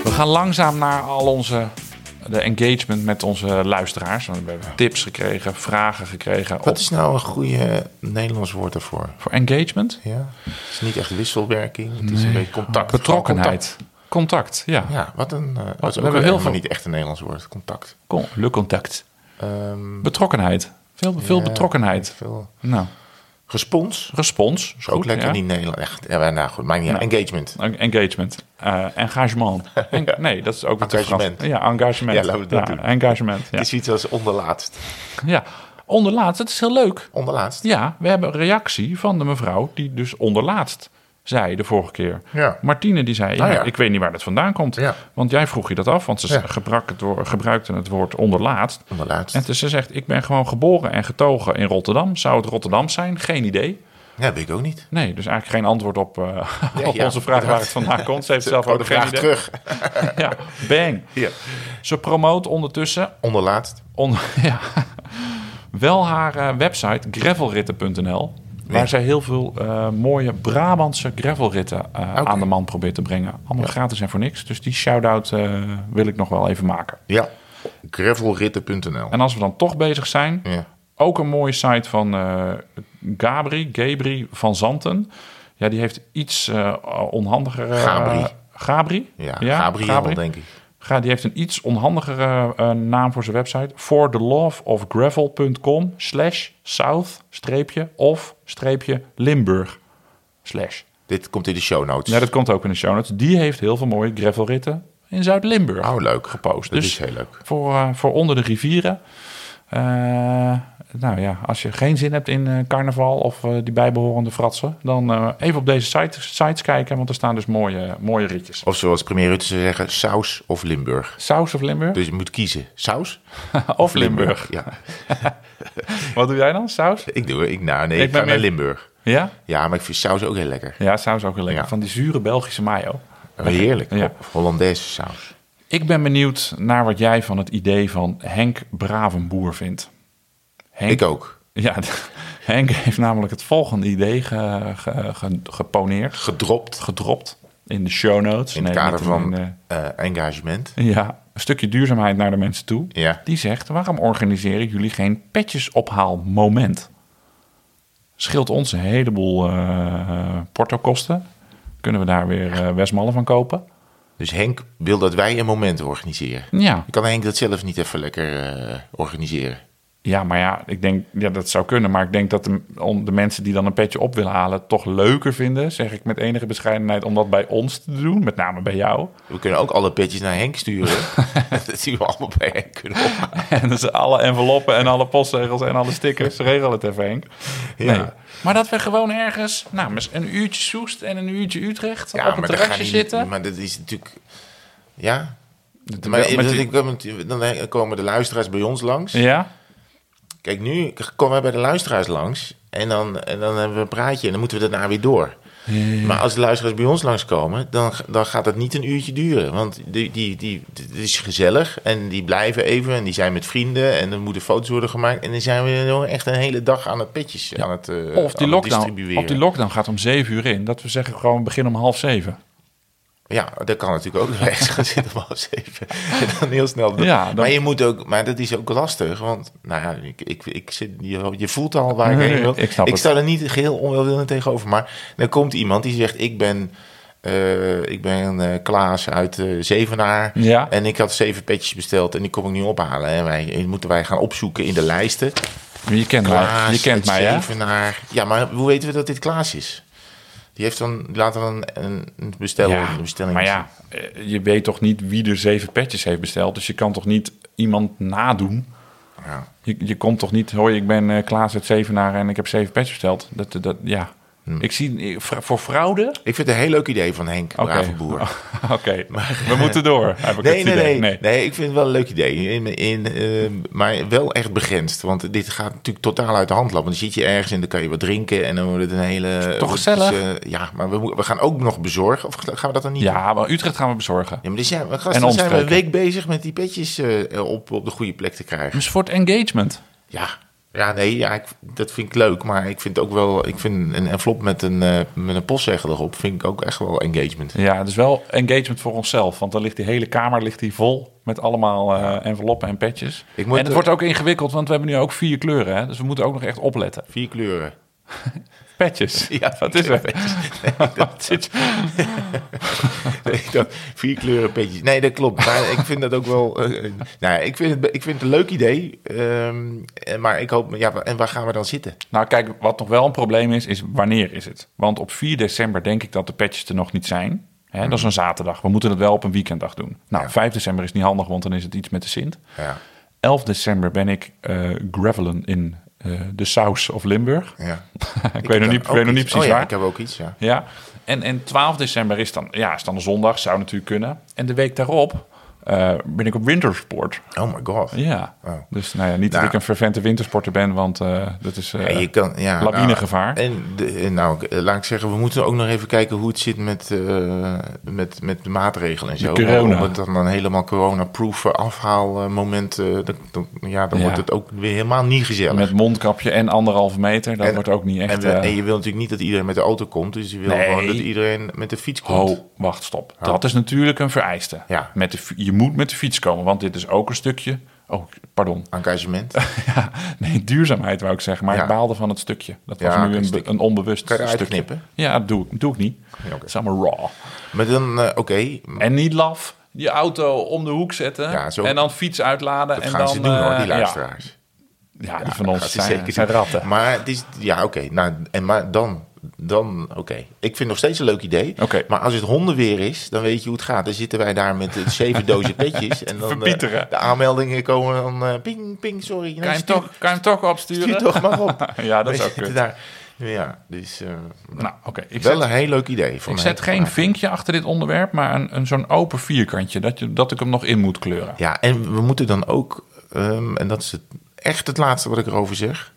We gaan langzaam naar al onze de engagement met onze luisteraars. Want We hebben tips gekregen, vragen gekregen. Wat Op, is nou een goede Nederlands woord daarvoor? voor engagement? Ja, het is niet echt wisselwerking. Het is een beetje contact. Betrokkenheid. Contact, ja. Contact. Ja, wat een. eh we hebben heel veel niet echt een Nederlands woord. Contact. Con- Le contact. Ehm, Betrokkenheid. Veel, veel ja, betrokkenheid. Veel. Nou, Respons. respons. Is ook lekker niet Nederlands. Echt, ja, maar nou goed, maakt niet uit. Engagement. Engagement. Eh, engagement. En- nee, dat is ook Frans. Engagement. Ja, engagement. Ja, laten we dat doen. Engagement. Ja. Het is iets als onderlaatst. ja. Onderlaatst, het is heel leuk. Onderlaatst? Ja, we hebben een reactie van de mevrouw die dus onderlaatst zei de vorige keer. Ja. Martine die zei, ja. ik weet niet waar dat vandaan komt. Ja. Want jij vroeg je dat af, want ze gebrak het woord- gebruikte het woord onderlaatst. Onderlaatst. En toen ze zegt, ik ben gewoon geboren en getogen in Rotterdam. Zou het Rotterdam zijn? Geen idee. Ja, weet ik ook niet. Nee, dus eigenlijk geen antwoord op, eh, op onze vraag waar het vandaan komt. Ze heeft zelf ook geen vraag idee. terug. Ja, bang. Ze promoot ondertussen Onderlaatst. on, ja, wel haar eh, website gravelritten.nl. Waar Nee. zij heel veel eh, mooie Brabantse gravelritten eh, aan de man probeert te brengen. Allemaal gratis en voor niks. Dus die shout-out eh, wil ik nog wel even maken. Ja. Gravelritten.nl. En als we dan toch bezig zijn, Ja. ook een mooie site van Gabri, Gabri van Zanten. Ja, die heeft iets onhandiger... Gabri. Gabri? Ja, Ja, Gabriel, Gabri. denk ik. Ga, die heeft een iets onhandigere eh, naam voor zijn website. For the love of gravel.com slash south streepje of streepje Limburg slash. Dit komt in de show notes. Ja, dat komt ook in de show notes. Die heeft heel veel mooie gravelritten in Zuid-Limburg Oh, leuk. gepost. Dat dus is heel leuk. voor, eh, voor onder de rivieren. Eh, nou ja, als je geen zin hebt in eh, carnaval of eh, die bijbehorende fratsen, dan eh, even op deze site, sites kijken, want er staan dus mooie, mooie ritjes. Of zoals premier Rutte zou zeggen, saus of Limburg. Saus of Limburg? Dus je moet kiezen. Saus? of Limburg. Ja, Wat doe jij dan? Saus? ik doe ik. Nou, nee, Ik ik, ben ga naar Limburg. Ja? Ja, maar ik vind saus ook heel lekker. Ja, saus ook heel lekker. Ja. Van die zure Belgische mayo. Heerlijk. Ja. Hollandaise saus. Ik ben benieuwd naar wat jij van het idee van Henk Bravenboer vindt. Henk, Ik ook. Ja, Henk heeft namelijk het volgende idee ge, ge- ge- geponeerd, Gedropt gedropt in de show notes. in het Nee, kader van in eh, engagement. ja, een stukje duurzaamheid naar de mensen toe. Ja. Die zegt, waarom organiseren jullie geen petjesophaalmoment? Scheelt ons een heleboel eh portokosten. Kunnen we daar weer eh Westmallen van kopen? Dus Henk wil dat wij een moment organiseren. Ja. Kan Henk dat zelf niet even lekker organiseren? Ja, maar ja, ik denk, ja, dat zou kunnen. Maar ik denk dat de, om de mensen die dan een petje op willen halen... toch leuker vinden, zeg ik met enige bescheidenheid... om dat bij ons te doen, met name bij jou. We kunnen ook alle petjes naar Henk sturen. dat zien we allemaal bij Henk kunnen ophalen. En dus alle enveloppen en alle postzegels en alle stickers... regel het even, Henk. Nee. Ja. Maar dat we gewoon ergens, nou, een uurtje Soest en een uurtje Utrecht... Ja, op een dan terrasje zitten. Maar dat is natuurlijk... Ja? Maar met dan komen de luisteraars bij ons langs. Ja? Kijk, nu komen wij bij de luisteraars langs. En dan, en dan hebben we een praatje en dan moeten we daarna weer door. Maar als de luisteraars bij ons langskomen, dan, dan gaat het niet een uurtje duren. Want die, die, die, het is gezellig en die blijven even en die zijn met vrienden en er moeten foto's worden gemaakt. En dan zijn we echt een hele dag aan het petjes aan het, eh, Of die, aan lockdown, distribueren. of die lockdown gaat om zeven uur in. Dat we zeggen gewoon, we beginnen om half zeven. Ja, dat kan natuurlijk ook rechts gaan zitten half zeven. En dan heel snel. door. Ja, dan- Maar je moet ook, maar dat is ook lastig. Want nou ja, ik, ik, ik zit, je, je voelt al waar ik heen wil. ik het. sta er niet geheel onwelwillend tegenover. Maar dan komt iemand die zegt: Ik ben, eh, ik ben eh, Klaas uit eh, Zevenaar. Ja. En ik had zeven petjes besteld en die kom ik nu ophalen. En wij en moeten wij gaan opzoeken in de lijsten. Je kent mij, je kent mij? Zevenaar. Ja, maar hoe weten we dat dit Klaas is? Die heeft dan later een, een, een bestel, Ja, bestelling. maar ja, eh, je weet toch niet wie er zeven petjes heeft besteld. Dus je kan toch niet iemand nadoen. Ja. Je, je komt toch niet, hoi, ik ben eh, Klaas uit Zevenaar en ik heb zeven petjes besteld. Dat, dat, ja. Hm. Ik zie, eh, voor fraude... Ik vind het een heel leuk idee van Henk Oké, Bravenboer. Oké, we moeten door. Nee, nee, idee. nee, nee. ik vind het wel een leuk idee. In, in, eh, maar wel echt begrensd. Want dit gaat natuurlijk totaal uit de hand lopen. Dan zit je ergens en dan kan je wat drinken. En dan wordt het een hele... Toch wordt gezellig? eh, ja, maar we, gaan ook nog bezorgen. Of gaan we dat dan niet? Ja, maar Utrecht gaan we bezorgen. Ja, maar dus ja, maar gast, En dan zijn we een week bezig met die petjes eh, op, op de goede plek te krijgen. Dus voor het engagement. Ja, ja nee, ja, ik, dat vind ik leuk. Maar ik vind ook wel... Ik vind een envelop met een, eh, met een postzegel erop... vind ik ook echt wel engagement. Ja, het is wel engagement voor onszelf. Want dan ligt die hele kamer ligt die vol met allemaal eh, enveloppen en petjes. Ik moet, en het eh, wordt ook ingewikkeld, want we hebben nu ook vier kleuren. Hè? Dus we moeten ook nog echt opletten. Vier kleuren. Petjes. Ja, Wat is zit- Nee, dat- vier kleuren petjes. Nee, dat klopt. Maar ik vind dat ook wel. nou, ja, ik vind het, ik vind het een leuk idee. ehm, eh, maar ik hoop. Ja, en waar gaan we dan zitten? Nou, kijk, wat nog wel een probleem is, is wanneer is het? Want op 4 december denk ik dat de petjes er nog niet zijn. Hè, Dat is een zaterdag. We moeten het wel op een weekenddag doen. Nou, Ja. 5 december is niet handig, want dan is het iets met de Sint. Ja, 11 december ben ik eh gravelen in eh, de Saus of Limburg. ja. ik weet nog niet, ik weet nog niet precies oh, ja, waar. Ik heb ook iets, ja. Ja, en, en 12 december is dan, ja, is dan een zondag, zou natuurlijk kunnen. En de week daarop eh, ben ik op wintersport. Oh my god. Ja, Oh. dus nou ja, niet dat Nou. ik een fervente wintersporter ben, want eh, dat is Ja, je kan, ja, lawinegevaar. Nou, en de, nou, laat ik zeggen, we moeten ook nog even kijken hoe het zit met, met, met de maatregelen en zo. corona. Om het dan een helemaal corona-proof afhaalmoment, dan, dan, ja, dan Ja. wordt het ook weer helemaal niet gezellig. met mondkapje en anderhalve meter, dat En- wordt ook niet echt... en, we- en je wil natuurlijk niet dat iedereen met de auto komt, dus je wil Nee. gewoon dat iedereen met de fiets komt. Ho, wacht, stop. Dat is natuurlijk een vereiste. Ja. Met de, fi- je moet met de fiets komen, want dit is ook een stukje Oh, pardon. Engagement. ja, nee, duurzaamheid wou ik zeggen. Maar Ja. ik baalde van het stukje. Dat was Ja, nu een een, een onbewust Kan je stukje. knippen? Ja, dat doe, ik- doe ik niet. Ja, oké. Het is allemaal raw. Maar dan, eh, oké. En niet laf. Die auto om de hoek zetten. Zo- en dan fiets uitladen. Dat en gaan dan, ze doen hoor, eh, die ja. luisteraars. Ja, die Ja, van ons zijn, zeker zijn ratten. Maar het is, ja, oké. Nou, en maar dan, dan oké. Ik vind het nog steeds een leuk idee. Maar als het hondenweer is, dan weet je hoe het gaat. Dan zitten wij daar met zeven dozen petjes. En dan eh, de aanmeldingen komen dan eh, ping, ping, sorry. Kan je, hem stuur- toch, kan je hem toch opsturen? Stuur toch maar op. ja, dat is ook daar. Ja, dus eh, Nou, oké. Ik wel zet, een heel leuk idee. Van ik zet geen vinkje achter dit onderwerp, maar een, een zo'n open vierkantje. Dat, je, dat ik hem nog in moet kleuren. Ja, en we moeten dan ook, ehm, en dat is het, echt het laatste wat ik erover zeg.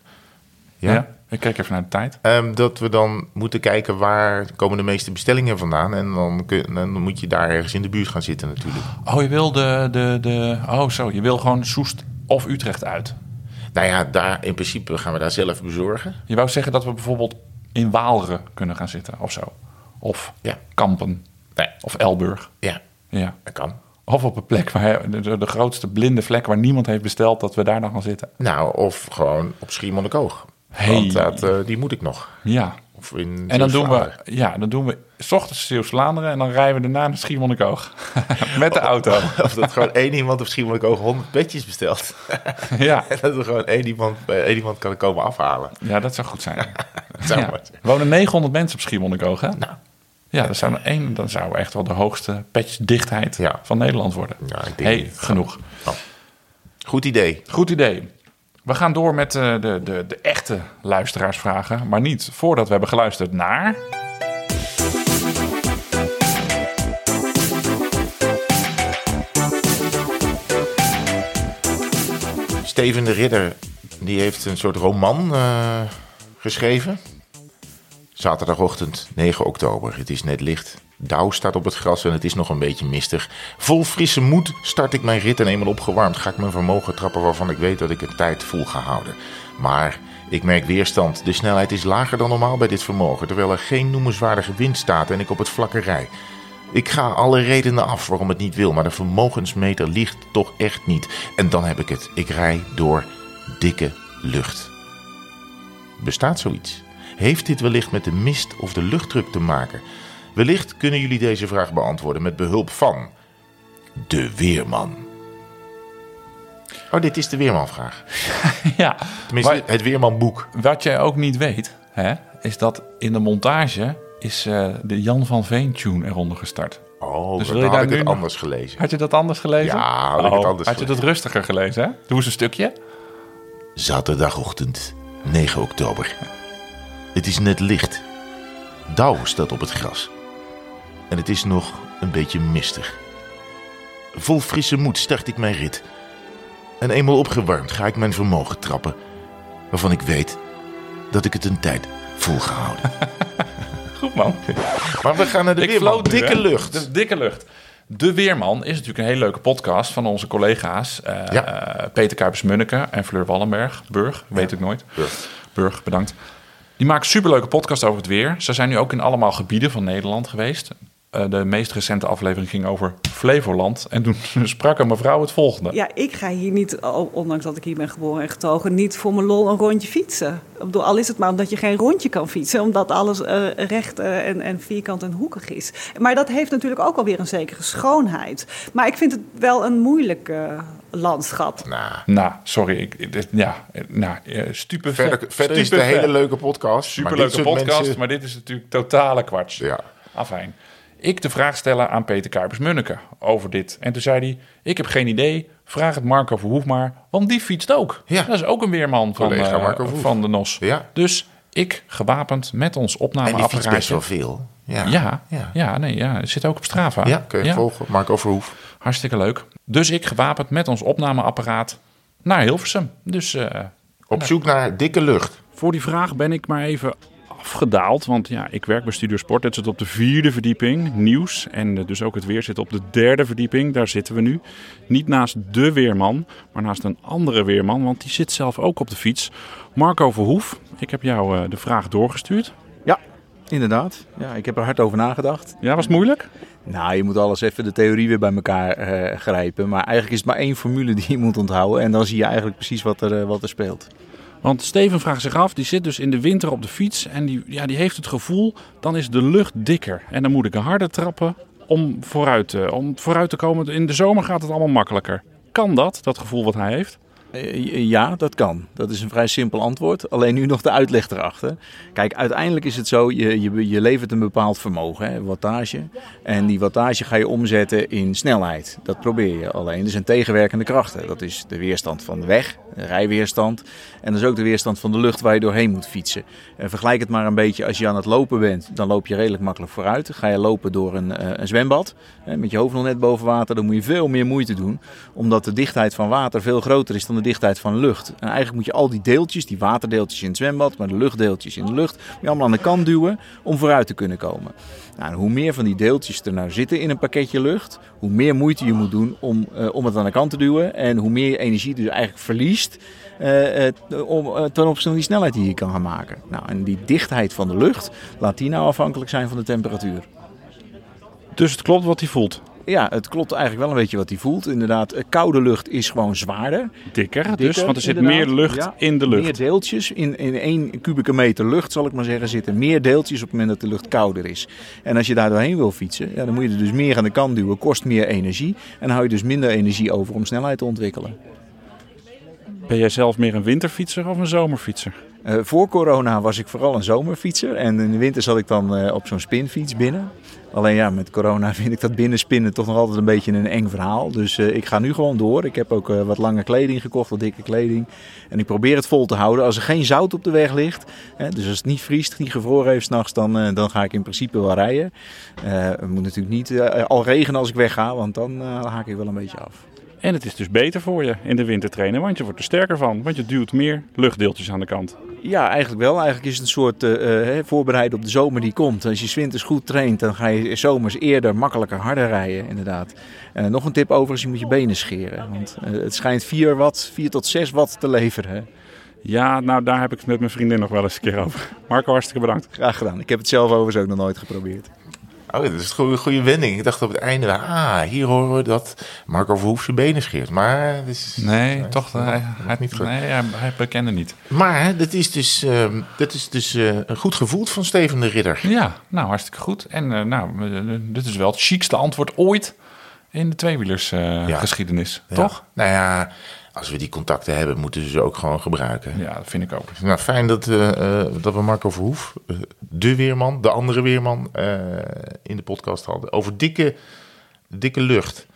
Ja. Ik kijk even naar de tijd. Ehm, dat we dan moeten kijken waar komen de meeste bestellingen vandaan. En dan, kun, dan moet je daar ergens in de buurt gaan zitten natuurlijk. Oh, je wil de, de, de... Oh, zo. Je wil gewoon Soest of Utrecht uit. Nou ja, daar, in principe gaan we daar zelf bezorgen. Je wou zeggen dat we bijvoorbeeld in Waalre kunnen gaan zitten of zo. Of Ja. Kampen. Nee. Of Elburg. Ja, Ja. dat kan. Of op een plek waar de, grootste blinde vlek waar niemand heeft besteld, dat we daar dan gaan zitten. Nou, of gewoon op Schiermonnikoog. Hey. Want dat, eh, die moet ik nog. Ja. Of in En dan doen we, ja, dan doen we s ochtends Zeeuws-Vlaanderen en dan rijden we daarna naar Schiermonnikoog. Met de auto. Of dat gewoon één iemand op Schiermonnikoog 100 petjes bestelt. Ja. En dat er gewoon één iemand, bij één iemand kan komen afhalen. ja, dat zou goed zijn. zou Ja. wonen 900 mensen op Schiermonnikoog, hè? Nou, Ja, dat zou, een, één- dan zou echt wel de hoogste patchdichtheid Ja. van Nederland worden. Ja, ik denk hey, niet. genoeg. goed idee. Goed idee. We gaan door met eh, de, de, de echte luisteraarsvragen. Maar niet voordat we hebben geluisterd naar... Steven de Ridder, die heeft een soort roman eh, geschreven. Zaterdagochtend 9 oktober. Het is net licht. Dauw staat op het gras en het is nog een beetje mistig. Vol frisse moed start ik mijn rit en eenmaal opgewarmd ga ik mijn vermogen trappen waarvan ik weet dat ik het tijd vol ga houden. Maar ik merk weerstand. De snelheid is lager dan normaal bij dit vermogen, terwijl er geen noemenswaardige wind staat en ik op het vlakke rij. Ik ga alle redenen af waarom het niet wil, maar de vermogensmeter liegt toch echt niet. En dan heb ik het. Ik rij door dikke lucht. Bestaat zoiets? Heeft dit wellicht met de mist of de luchtdruk te maken? Wellicht kunnen jullie deze vraag beantwoorden met behulp van de Weerman. Oh, dit is de Weermanvraag. ja, Tenminste, Maar- het Weermanboek. wat jij ook niet weet, hè, is dat in de montage is eh, de Jan van Veen tune eronder gestart. Oh, Dus dan wil je had ik het nog- anders gelezen. Had je dat anders gelezen? Ja, had ik het Oh, anders Had je dat rustiger gelezen, hè? Doe eens een stukje. Zaterdagochtend, 9 oktober. Het is net licht. Dauw staat op het gras. En het is nog een beetje mistig. Vol frisse moed start ik mijn rit. En eenmaal opgewarmd ga ik mijn vermogen trappen. Waarvan ik weet dat ik het een tijd volgehouden. Goed, man. Maar we gaan naar de Ik weerman. nu, Dikke lucht. De dikke lucht. De Weerman is natuurlijk een hele leuke podcast van onze collega's. eh, Ja. eh, Peter Kuipers-Munneke en Fleur Wallenberg. Burg, weet ik nooit. Burg. Burg, bedankt. Die maken superleuke podcast over het weer. Ze zijn nu ook in allemaal gebieden van Nederland geweest. Eh, de meest recente aflevering ging over Flevoland. En toen sprak een mevrouw het volgende. Ja, ik ga hier niet, ondanks dat ik hier ben geboren en getogen, niet voor mijn lol een rondje fietsen. Ik bedoel, al is het maar omdat je geen rondje kan fietsen, omdat alles eh, recht eh, en, en vierkant en hoekig is. Maar dat heeft natuurlijk ook alweer een zekere schoonheid. Maar ik vind het wel een moeilijk landschap. Nou, Nou, sorry. Ik, dit- ja, eh, nou, stupefait. verder, verder is het een hele leuke podcast. Superleuke podcast, mensen- maar dit is natuurlijk totale kwats. Ja. Afijn. Ik de vraag stellen aan Peter Kuipers-Munneke over dit. En toen zei hij, ik heb geen idee, vraag het Marco Verhoef maar, want die fietst ook. Ja. Dat is ook een weerman van, Verhoef. van de NOS. Ja. Dus ik, gewapend met ons En die best wel veel. Ja, Ja, ja. ja. nee, ja, het zit ook op Strava. Ja, kun je volgen. Marco Verhoef. Hartstikke leuk. Dus ik gewapend met ons opnameapparaat naar Hilversum. Dus eh, Op zoek naar dikke lucht. Voor die vraag ben ik maar even afgedaald. Want ja, ik werk bij Studio Sport. Het zit op de vierde verdieping, nieuws. En eh, dus ook het weer zit op de derde verdieping. Daar zitten we nu. Niet naast de weerman, maar naast een andere weerman. Want die zit zelf ook op de fiets. Marco Verhoef, ik heb jou eh, de vraag doorgestuurd. Ja. inderdaad. Ja, ik heb er hard over nagedacht. Ja, was het moeilijk? Nou, je moet alles even de theorie weer bij elkaar eh, grijpen. Maar eigenlijk is het maar één formule die je moet onthouden. En dan zie je eigenlijk precies wat er, wat er speelt. Want Steven vraagt zich af, die zit dus in de winter op de fiets en die, ja, die heeft het gevoel, dan is de lucht dikker. En dan moet ik harder trappen om vooruit, te, om vooruit te komen. In de zomer gaat het allemaal makkelijker. Kan dat, dat gevoel wat hij heeft? Eh, ja, dat kan. Dat is een vrij simpel antwoord. Alleen nu nog de uitleg erachter. Kijk, uiteindelijk is het zo, je, je, levert een bepaald vermogen, hè, wattage. En die wattage ga je omzetten in snelheid. Dat probeer je. Alleen er zijn tegenwerkende krachten. Dat is de weerstand van de weg, de rijweerstand. En dat is ook de weerstand van de lucht waar je doorheen moet fietsen. En vergelijk het maar een beetje als je aan het lopen bent. Dan loop je redelijk makkelijk vooruit. Ga je lopen door een, eh, een zwembad, hè, met je hoofd nog net boven water. Dan moet je veel meer moeite doen. Omdat de dichtheid van water veel groter is dan de dichtheid van lucht. En eigenlijk moet je al die deeltjes, die waterdeeltjes in het zwembad, maar de luchtdeeltjes in de lucht, moet je allemaal aan de kant duwen om vooruit te kunnen komen. Nou, hoe meer van die deeltjes er nou zitten in een pakketje lucht, hoe meer moeite je moet doen om, uh, om het aan de kant te duwen. En hoe meer je energie dus eigenlijk verliest uh, om, ten opzichte van die snelheid die je kan gaan maken. Nou, en die dichtheid van de lucht, laat die nou afhankelijk zijn van de temperatuur. Dus het klopt wat hij voelt? Ja, het klopt eigenlijk wel een beetje wat hij voelt. Inderdaad, koude lucht is gewoon zwaarder. Dikker, Dikker dus, want er zit meer lucht ja, in de lucht. Meer deeltjes. In, in één kubieke meter lucht, zal ik maar zeggen, zitten meer deeltjes op het moment dat de lucht kouder is. En als je daar doorheen wil fietsen, ja, dan moet je er dus meer aan de kant duwen. Kost meer energie. En hou je dus minder energie over om snelheid te ontwikkelen. Ben jij zelf meer een winterfietser of een zomerfietser? Uh, voor corona was ik vooral een zomerfietser. En in de winter zat ik dan uh, op zo'n spinfiets binnen. Alleen ja, met corona vind ik dat binnenspinnen toch nog altijd een beetje een eng verhaal. Dus uh, ik ga nu gewoon door. Ik heb ook wat lange kleding gekocht, wat dikke kleding. En ik probeer het vol te houden. Als er geen zout op de weg ligt, hè, dus als het niet vriest, niet gevroren heeft s'nachts, dan, dan ga ik in principe wel rijden. het moet natuurlijk niet al regenen als ik wegga, want dan haak ik wel een beetje af. En het is dus beter voor je in de wintertrainen, want je wordt er sterker van. Want je duwt meer luchtdeeltjes aan de kant. Ja, eigenlijk wel. Eigenlijk is het een soort uh, voorbereiden op de zomer die komt. Als je winters goed traint, dan ga je zomers eerder, makkelijker, harder rijden inderdaad. Uh, nog een tip overigens, je moet je benen scheren. Want het schijnt 4 watt, 4 tot 6 watt te leveren. Hè? Ja, nou daar heb ik het met mijn vriendin nog wel eens een keer over. Marco, hartstikke bedankt. Graag gedaan. Ik heb het zelf overigens ook nog nooit geprobeerd. Oh, dat is een goede, wending. Ik dacht op het einde, ah, hier horen we dat Marco Verhoef zijn benen scheert. Maar is, nee, nee, toch, hij, hij, niet nee, hij, hij bekende niet. Maar dat is dus, uh, dat is dus uh, goed gevoeld van Steven de Ridder. Ja, nou, hartstikke goed. En uh, nou, dit is wel het chicste antwoord ooit in de tweewielersgeschiedenis, ja. toch? Nou ja, als we die contacten hebben, moeten ze ze ook gewoon gebruiken. Ja, dat vind ik ook. Nou, fijn dat, uh, dat we Marco Verhoef, uh, de weerman, de andere weerman, in de podcast hadden. Over dikke, dikke lucht.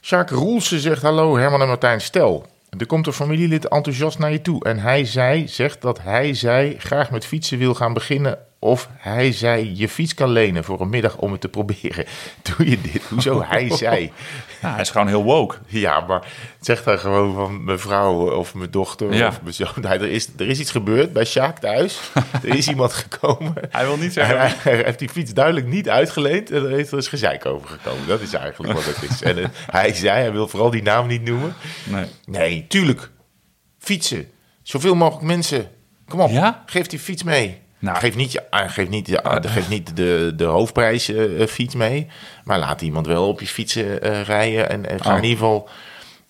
Sjaak Roelsen zegt, hallo Herman en Martijn, stel... Er komt een familielid enthousiast naar je toe en hij zei, zegt dat hij zij graag met fietsen wil gaan beginnen of hij zei je fiets kan lenen voor een middag om het te proberen. Doe je dit? Hoezo hij zei? Ja, hij is gewoon heel woke. Ja, maar zeg dan gewoon van mijn vrouw of mijn dochter ja. of mijn zoon. er, is, er is iets gebeurd bij Sjaak thuis. er is iemand gekomen. Hij wil niet zeggen... Hij, hij, heeft die fiets duidelijk niet uitgeleend en er is er eens gezeik over gekomen. Dat is eigenlijk wat het is. En hij zei, hij wil vooral die naam niet noemen. Nee, nee tuurlijk. Fietsen. Zoveel mogelijk mensen. Kom op, ja? geef die fiets mee. Nou, geef niet, geef niet, uh, geef niet de, de hoofdprijs uh, fiets mee. Maar laat iemand wel op je fietsen uh, rijden. En, en ga oh. in ieder geval.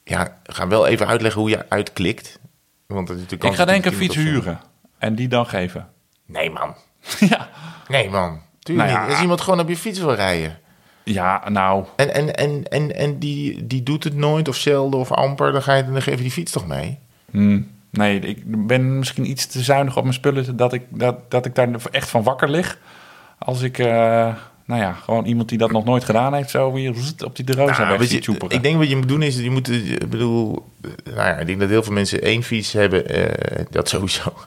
Ja, ga wel even uitleggen hoe je uitklikt. Want het Ik ga denk ik een fiets huren. En die dan geven. Nee, man. ja. Nee, man. Tuurlijk nou ja, niet. Als iemand gewoon op je fiets wil rijden. Ja, nou. En, en, en, en, en die, die doet het nooit of zelden of amper. Dan, ga je, dan geef je die fiets toch mee? Hmm. Nee, ik ben misschien iets te zuinig op mijn spullen dat ik, dat, dat ik daar echt van wakker lig. Als ik, uh, nou ja, gewoon iemand die dat nog nooit gedaan heeft, zo weer op die de nou, weg je, Ik denk wat je moet doen is, je moet, ik bedoel, nou ja, ik denk dat heel veel mensen één fiets hebben, uh, dat sowieso.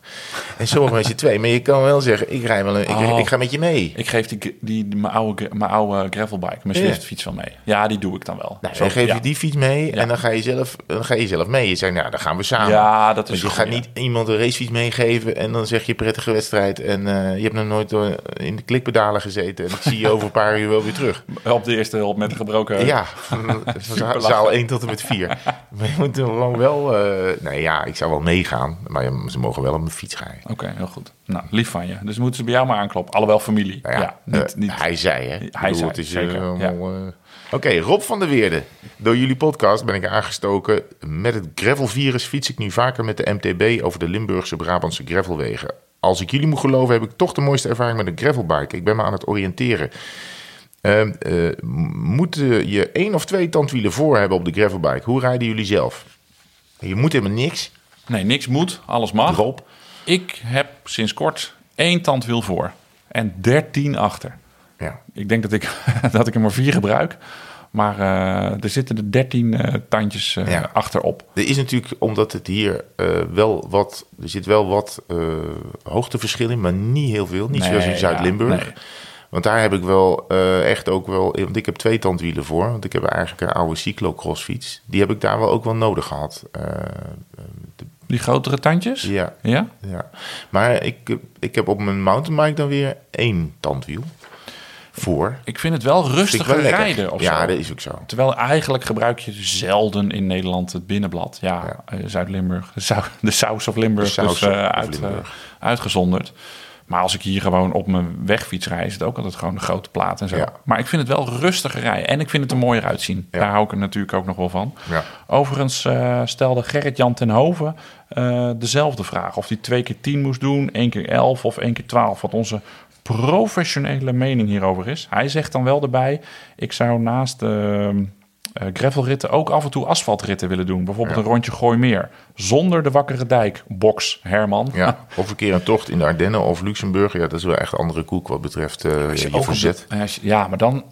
En sommige mensen twee. Maar je kan wel zeggen, ik rij wel een, ik, oh. ik, ga met je mee. Ik geef die, die, mijn, oude, mijn oude gravelbike, mijn Swift fiets van mee. Ja, die doe ik dan wel. Nou, Zo, dan geef je die fiets mee en dan ga, je zelf, dan ga je zelf mee. Je zegt, nou, dan gaan we samen. Ja, dat is Want je gaat niet iemand een racefiets meegeven en dan zeg je prettige wedstrijd. En uh, je hebt nog nooit in de klikpedalen gezeten. En dat zie je over een paar uur wel weer terug. Op de eerste hulp met een gebroken... Ja, zaal 1 tot en met 4. Maar je moet gewoon wel... eh nee, ja, ik zou wel meegaan. Maar ze mogen wel op mijn fiets rijden. Oké, heel goed. Nou, lief van je. Dus moeten ze bij jou maar aankloppen. Alhoewel familie. Nou ja, ja, niet, eh, niet... Hij zei, hè? Hij bedoel, zei, het is, eh, zeker, allemaal, Oké, Rob van der Weerde. Door jullie podcast ben ik aangestoken. Met het gravelvirus fiets ik nu vaker met de MTB over de Limburgse Brabantse gravelwegen. Als ik jullie moet geloven, heb ik toch de mooiste ervaring met een gravelbike. Ik ben me aan het oriënteren. Ehm, eh, moet eh, je één of twee tandwielen voor hebben op de gravelbike? Hoe rijden jullie zelf? Je moet helemaal niks. Nee, niks moet. Alles mag. Rob? Ik heb sinds kort één tandwiel voor. En dertien achter. Ja. Ik denk dat ik, dat ik er maar vier gebruik. Maar eh, er zitten er dertien eh, tandjes eh, Ja. achterop. Er is natuurlijk, omdat het hier wel wat, er zit wel wat hoogteverschil in, maar niet heel veel. Niet zoals in Zuid-Limburg. ja, nee. Want daar heb ik wel echt ook wel, want ik heb twee tandwielen voor. Want ik heb eigenlijk een oude cyclocross fiets. Die heb ik daar wel ook wel nodig gehad. Eh, Die grotere tandjes? ja, Ja? ja. Maar ik, ik heb op mijn mountainbike dan weer één tandwiel voor. Ik vind het wel rustiger wel rijden of ja, zo. dat is ook zo. Terwijl eigenlijk gebruik je zelden in Nederland het binnenblad. Ja, Ja. eh, Zuid-Limburg. De, Sau- de Saus of Limburg. De Saus dus, of uit, Limburg. eh, uitgezonderd. Maar als ik hier gewoon op mijn wegfiets rijd, is het ook altijd gewoon een grote plaat en zo. Ja. Maar ik vind het wel rustiger rijden. En ik vind het er mooier uitzien. Ja. Daar hou ik er natuurlijk ook nog wel van. Ja. Overigens stelde Gerrit-Jan ten Hoven dezelfde vraag. Of hij twee keer tien moest doen, één keer elf of één keer twaalf. Wat onze professionele mening hierover is. Hij zegt dan wel erbij, ik zou naast de eh, gravelritten ook af en toe asfaltritten willen doen. Bijvoorbeeld Ja. een rondje Gooimeer. Zonder de Wakkere Dijk, box Herman. Ja, of een keer een tocht in de Ardennen of Luxemburg. Ja, dat is wel echt een andere koek wat betreft eh, je, de- je- ja, maar dan,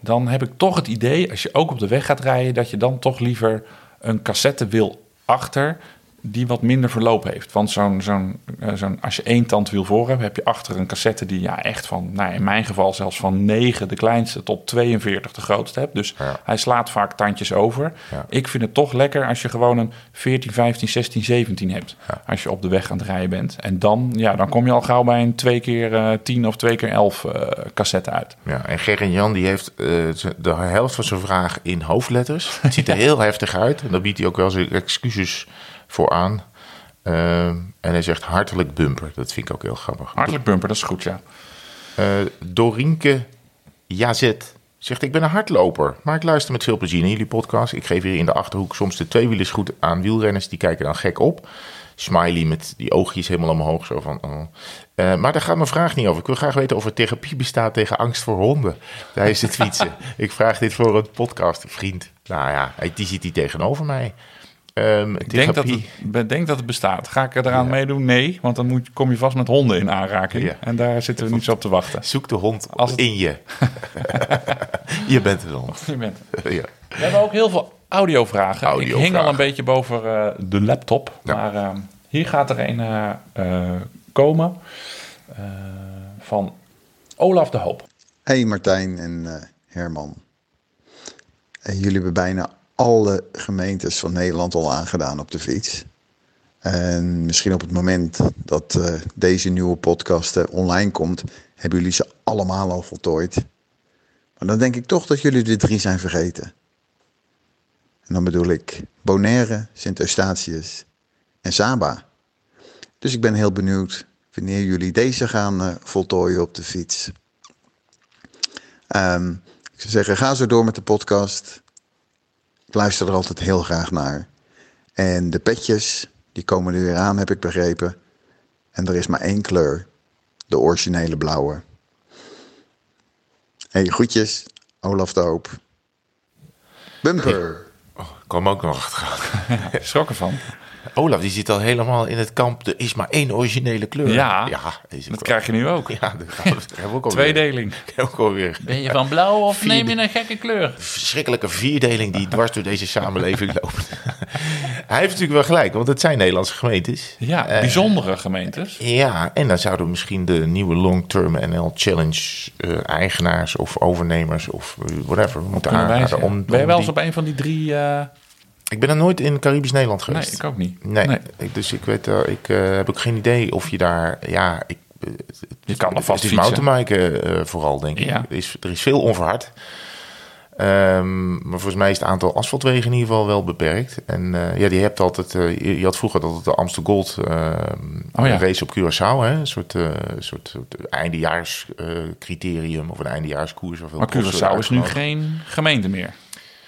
dan heb ik toch het idee, als je ook op de weg gaat rijden, dat je dan toch liever een cassette wil achter die wat minder verloop heeft. Want zo'n, zo'n, eh, zo'n, als je één tandwiel voor hebt, heb je achter een cassette die ja, echt van, nou, in mijn geval zelfs van 9 de kleinste tot 42 de grootste hebt. Dus Ja. hij slaat vaak tandjes over. Ja. Ik vind het toch lekker als je gewoon een 14, 15, 16, 17 hebt. Ja. Als je op de weg aan het rijden bent. En dan, ja, dan kom je al gauw bij een 2 keer eh 10 of 2 keer 11 eh, cassette uit. Ja, en Ger en Jan die heeft eh, de helft van zijn vraag in hoofdletters. Het ziet er heel heftig uit. En daar biedt hij ook wel zijn excuses voor aan. Eh, en hij zegt hartelijk bumper. Dat vind ik ook heel grappig. Hartelijk bumper, dat is goed, ja. Eh Dorinke Jazet zegt: Ik ben een hardloper, maar ik luister met veel plezier naar jullie podcast. Ik geef hier in de achterhoek soms de tweewielers goed aan wielrenners. Die kijken dan gek op. Smiley met die oogjes helemaal omhoog. Zo van, oh. Eh, maar daar gaat mijn vraag niet over. Ik wil graag weten of er therapie bestaat tegen angst voor honden tijdens het fietsen. ik vraag dit voor een podcastvriend. Nou ja, die zit hier tegenover mij. Ehm, Ik denk dat, het, denk dat het bestaat. Ga ik eraan Ja. meedoen? Nee, want dan moet, kom je vast met honden in aanraking. Ja. En daar zitten we niet zo op te wachten. Zoek de hond Als het- in je. je bent een hond. Je bent- ja. We hebben ook heel veel audiovragen. Ik hing al een beetje boven eh, de laptop. Ja. Maar eh, hier gaat er een eh, eh, komen eh, van Olaf de Hoop. Hey Martijn en eh, Herman. Jullie hebben bijna alle gemeentes van Nederland al aangedaan op de fiets. En misschien op het moment dat eh, deze nieuwe podcast eh, online komt, hebben jullie ze allemaal al voltooid. Maar dan denk ik toch dat jullie de drie zijn vergeten. En dan bedoel ik Bonaire, Sint-Eustatius en Saba. Dus ik ben heel benieuwd wanneer jullie deze gaan eh, voltooien op de fiets. Ehm, ik zou zeggen, ga zo door met de podcast. Ik luister er altijd heel graag naar. En de petjes, die komen er weer aan, heb ik begrepen. En er is maar één kleur. De originele blauwe. Hey, groetjes. Olaf de Hoop. Bumper. Ik kwam ook nog achteraan. Schrok ervan. Olaf, die zit al helemaal in het kamp. Er is maar één originele kleur. Ja, Dat krijg je nu ook. Ja, dat hebben we ook. Tweedeling. Ook alweer. Ben je van blauw of neem je een gekke kleur? Verschrikkelijke vierdeling die dwars door deze samenleving loopt. Hij heeft natuurlijk wel gelijk, want het zijn Nederlandse gemeentes. Ja, Eh, bijzondere gemeentes. Ja, en dan zouden we misschien de nieuwe Long Term NL Challenge eh, eigenaars of overnemers of whatever moeten aanraden. Om, ben je wel eens die- op een van die drie... eh, Ik ben er nooit in Caribisch Nederland Nee, geweest. ik ook niet. Nee, Nee. Ik, dus ik weet, eh, ik eh, heb ook geen idee of je daar, ja, ik, Je kan er vast Het is mountainbiken eh, vooral, denk ik. Ja. Er, is, er is veel onverhard. Ehm, maar volgens mij is het aantal asfaltwegen in ieder geval wel beperkt. En eh, ja, die hebt altijd. eh, je, je had vroeger altijd de Amstel Gold eh, Oh ja. race op Curaçao, hè? Een soort, eh soort, soort eindejaarscriterium of een eindejaarskoers. of Maar Curaçao is nu geen gemeente meer.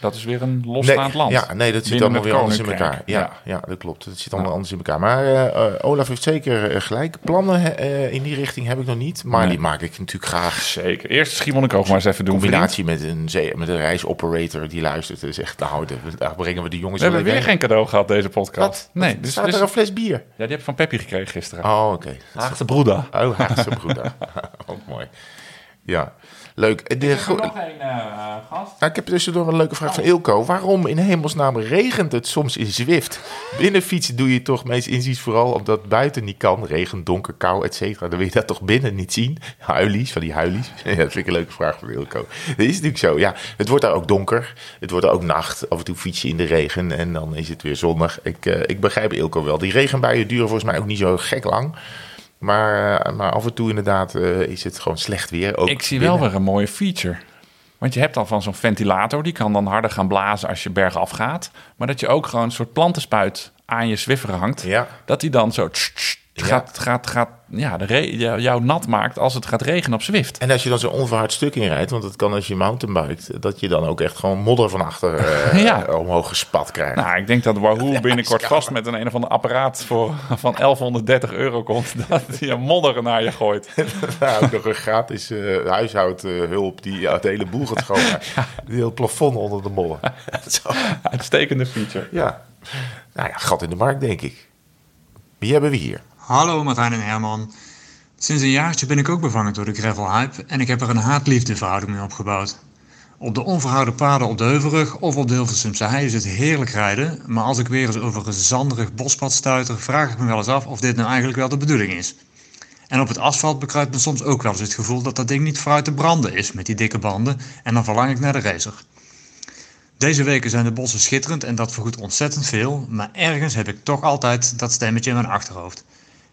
Dat is weer een losstaand land. Ja, nee, dat zit allemaal weer anders in elkaar. Ja, ja. dat klopt. Dat zit allemaal anders in elkaar. Maar eh, eh, Olaf heeft zeker eh, gelijk. Plannen eh, in die richting heb ik nog niet. Maar Nee. die maak ik natuurlijk graag. Zeker. Eerst Schiermonnikoog maar eens even doen. Combinatie met een, met een reisoperator die luistert. Dus echt, nou, daar- daar brengen we de jongens We hebben weer geen cadeau gehad deze podcast. Wat? Nee, Wat? dus, staat dus- er een fles bier? ja, die heb ik van Peppy gekregen gisteren. Oh, oké. Haagse broeder. Oh, Haagse broeder. Ook mooi. Ja, leuk. De, go- nog één gast. Nou, ik heb tussendoor een leuke vraag van Ilko. Waarom in hemelsnaam regent het soms in Zwift? Binnen fietsen doe je toch meest inziens vooral omdat buiten niet kan. Regen, donker, kou, et cetera. Dan wil je dat toch binnen niet zien? Huilies, van die huilies. Ja, dat vind ik een leuke vraag van Ilko. Dat is natuurlijk zo. Ja, het wordt daar ook donker. Het wordt daar ook nacht. Af en toe fiets je in de regen en dan is het weer zonnig. Ik, eh, ik begrijp Ilko wel. Die regenbuien duren volgens mij ook niet zo gek lang. Maar, eh, maar af en toe inderdaad eh, is het gewoon slecht weer. Ook Ik zie binnen. wel weer een mooie feature. Want je hebt dan van zo'n ventilator, die kan dan harder gaan blazen als je bergaf gaat. Maar dat je ook gewoon een soort plantenspuit aan je Zwiffer hangt. Ja. Dat die dan zo tss, tss, gaat, gaat, gaat, ja, de jou nat maakt als het gaat regenen op Zwift. En als je dan zo'n onverhard stuk inrijdt, want dat kan als je mountainbikt, dat je dan ook echt gewoon modder van achter eh, Ja. omhoog gespat krijgt. Nou, ik denk dat Wahoo binnenkort vast met een een of ander apparaat voor, van 1130 euro komt. Dat je modder naar je gooit. Nou, ook nog een gratis eh, huishoudhulp die ja, het hele boel gaat schoonmaken. Die heel plafond onder de modder. Uitstekende feature. Ja. Nou ja, gat in de markt, denk ik. Wie hebben we hier? Hallo Martijn en Herman. Sinds een jaartje ben ik ook bevangen door de gravel hype en ik heb er een haat-liefde verhouding mee opgebouwd. Op de onverhouden paden op de Heuvelrug of op de Hilversumse hei is het heerlijk rijden, maar als ik weer eens over een zanderig bospad stuiter, vraag ik me wel eens af of dit nou eigenlijk wel de bedoeling is. En op het asfalt bekruipt me soms ook wel eens het gevoel dat dat ding niet vooruit te branden is met die dikke banden en dan verlang ik naar de racer. Deze weken zijn de bossen schitterend en dat vergoedt ontzettend veel, maar ergens heb ik toch altijd dat stemmetje in mijn achterhoofd.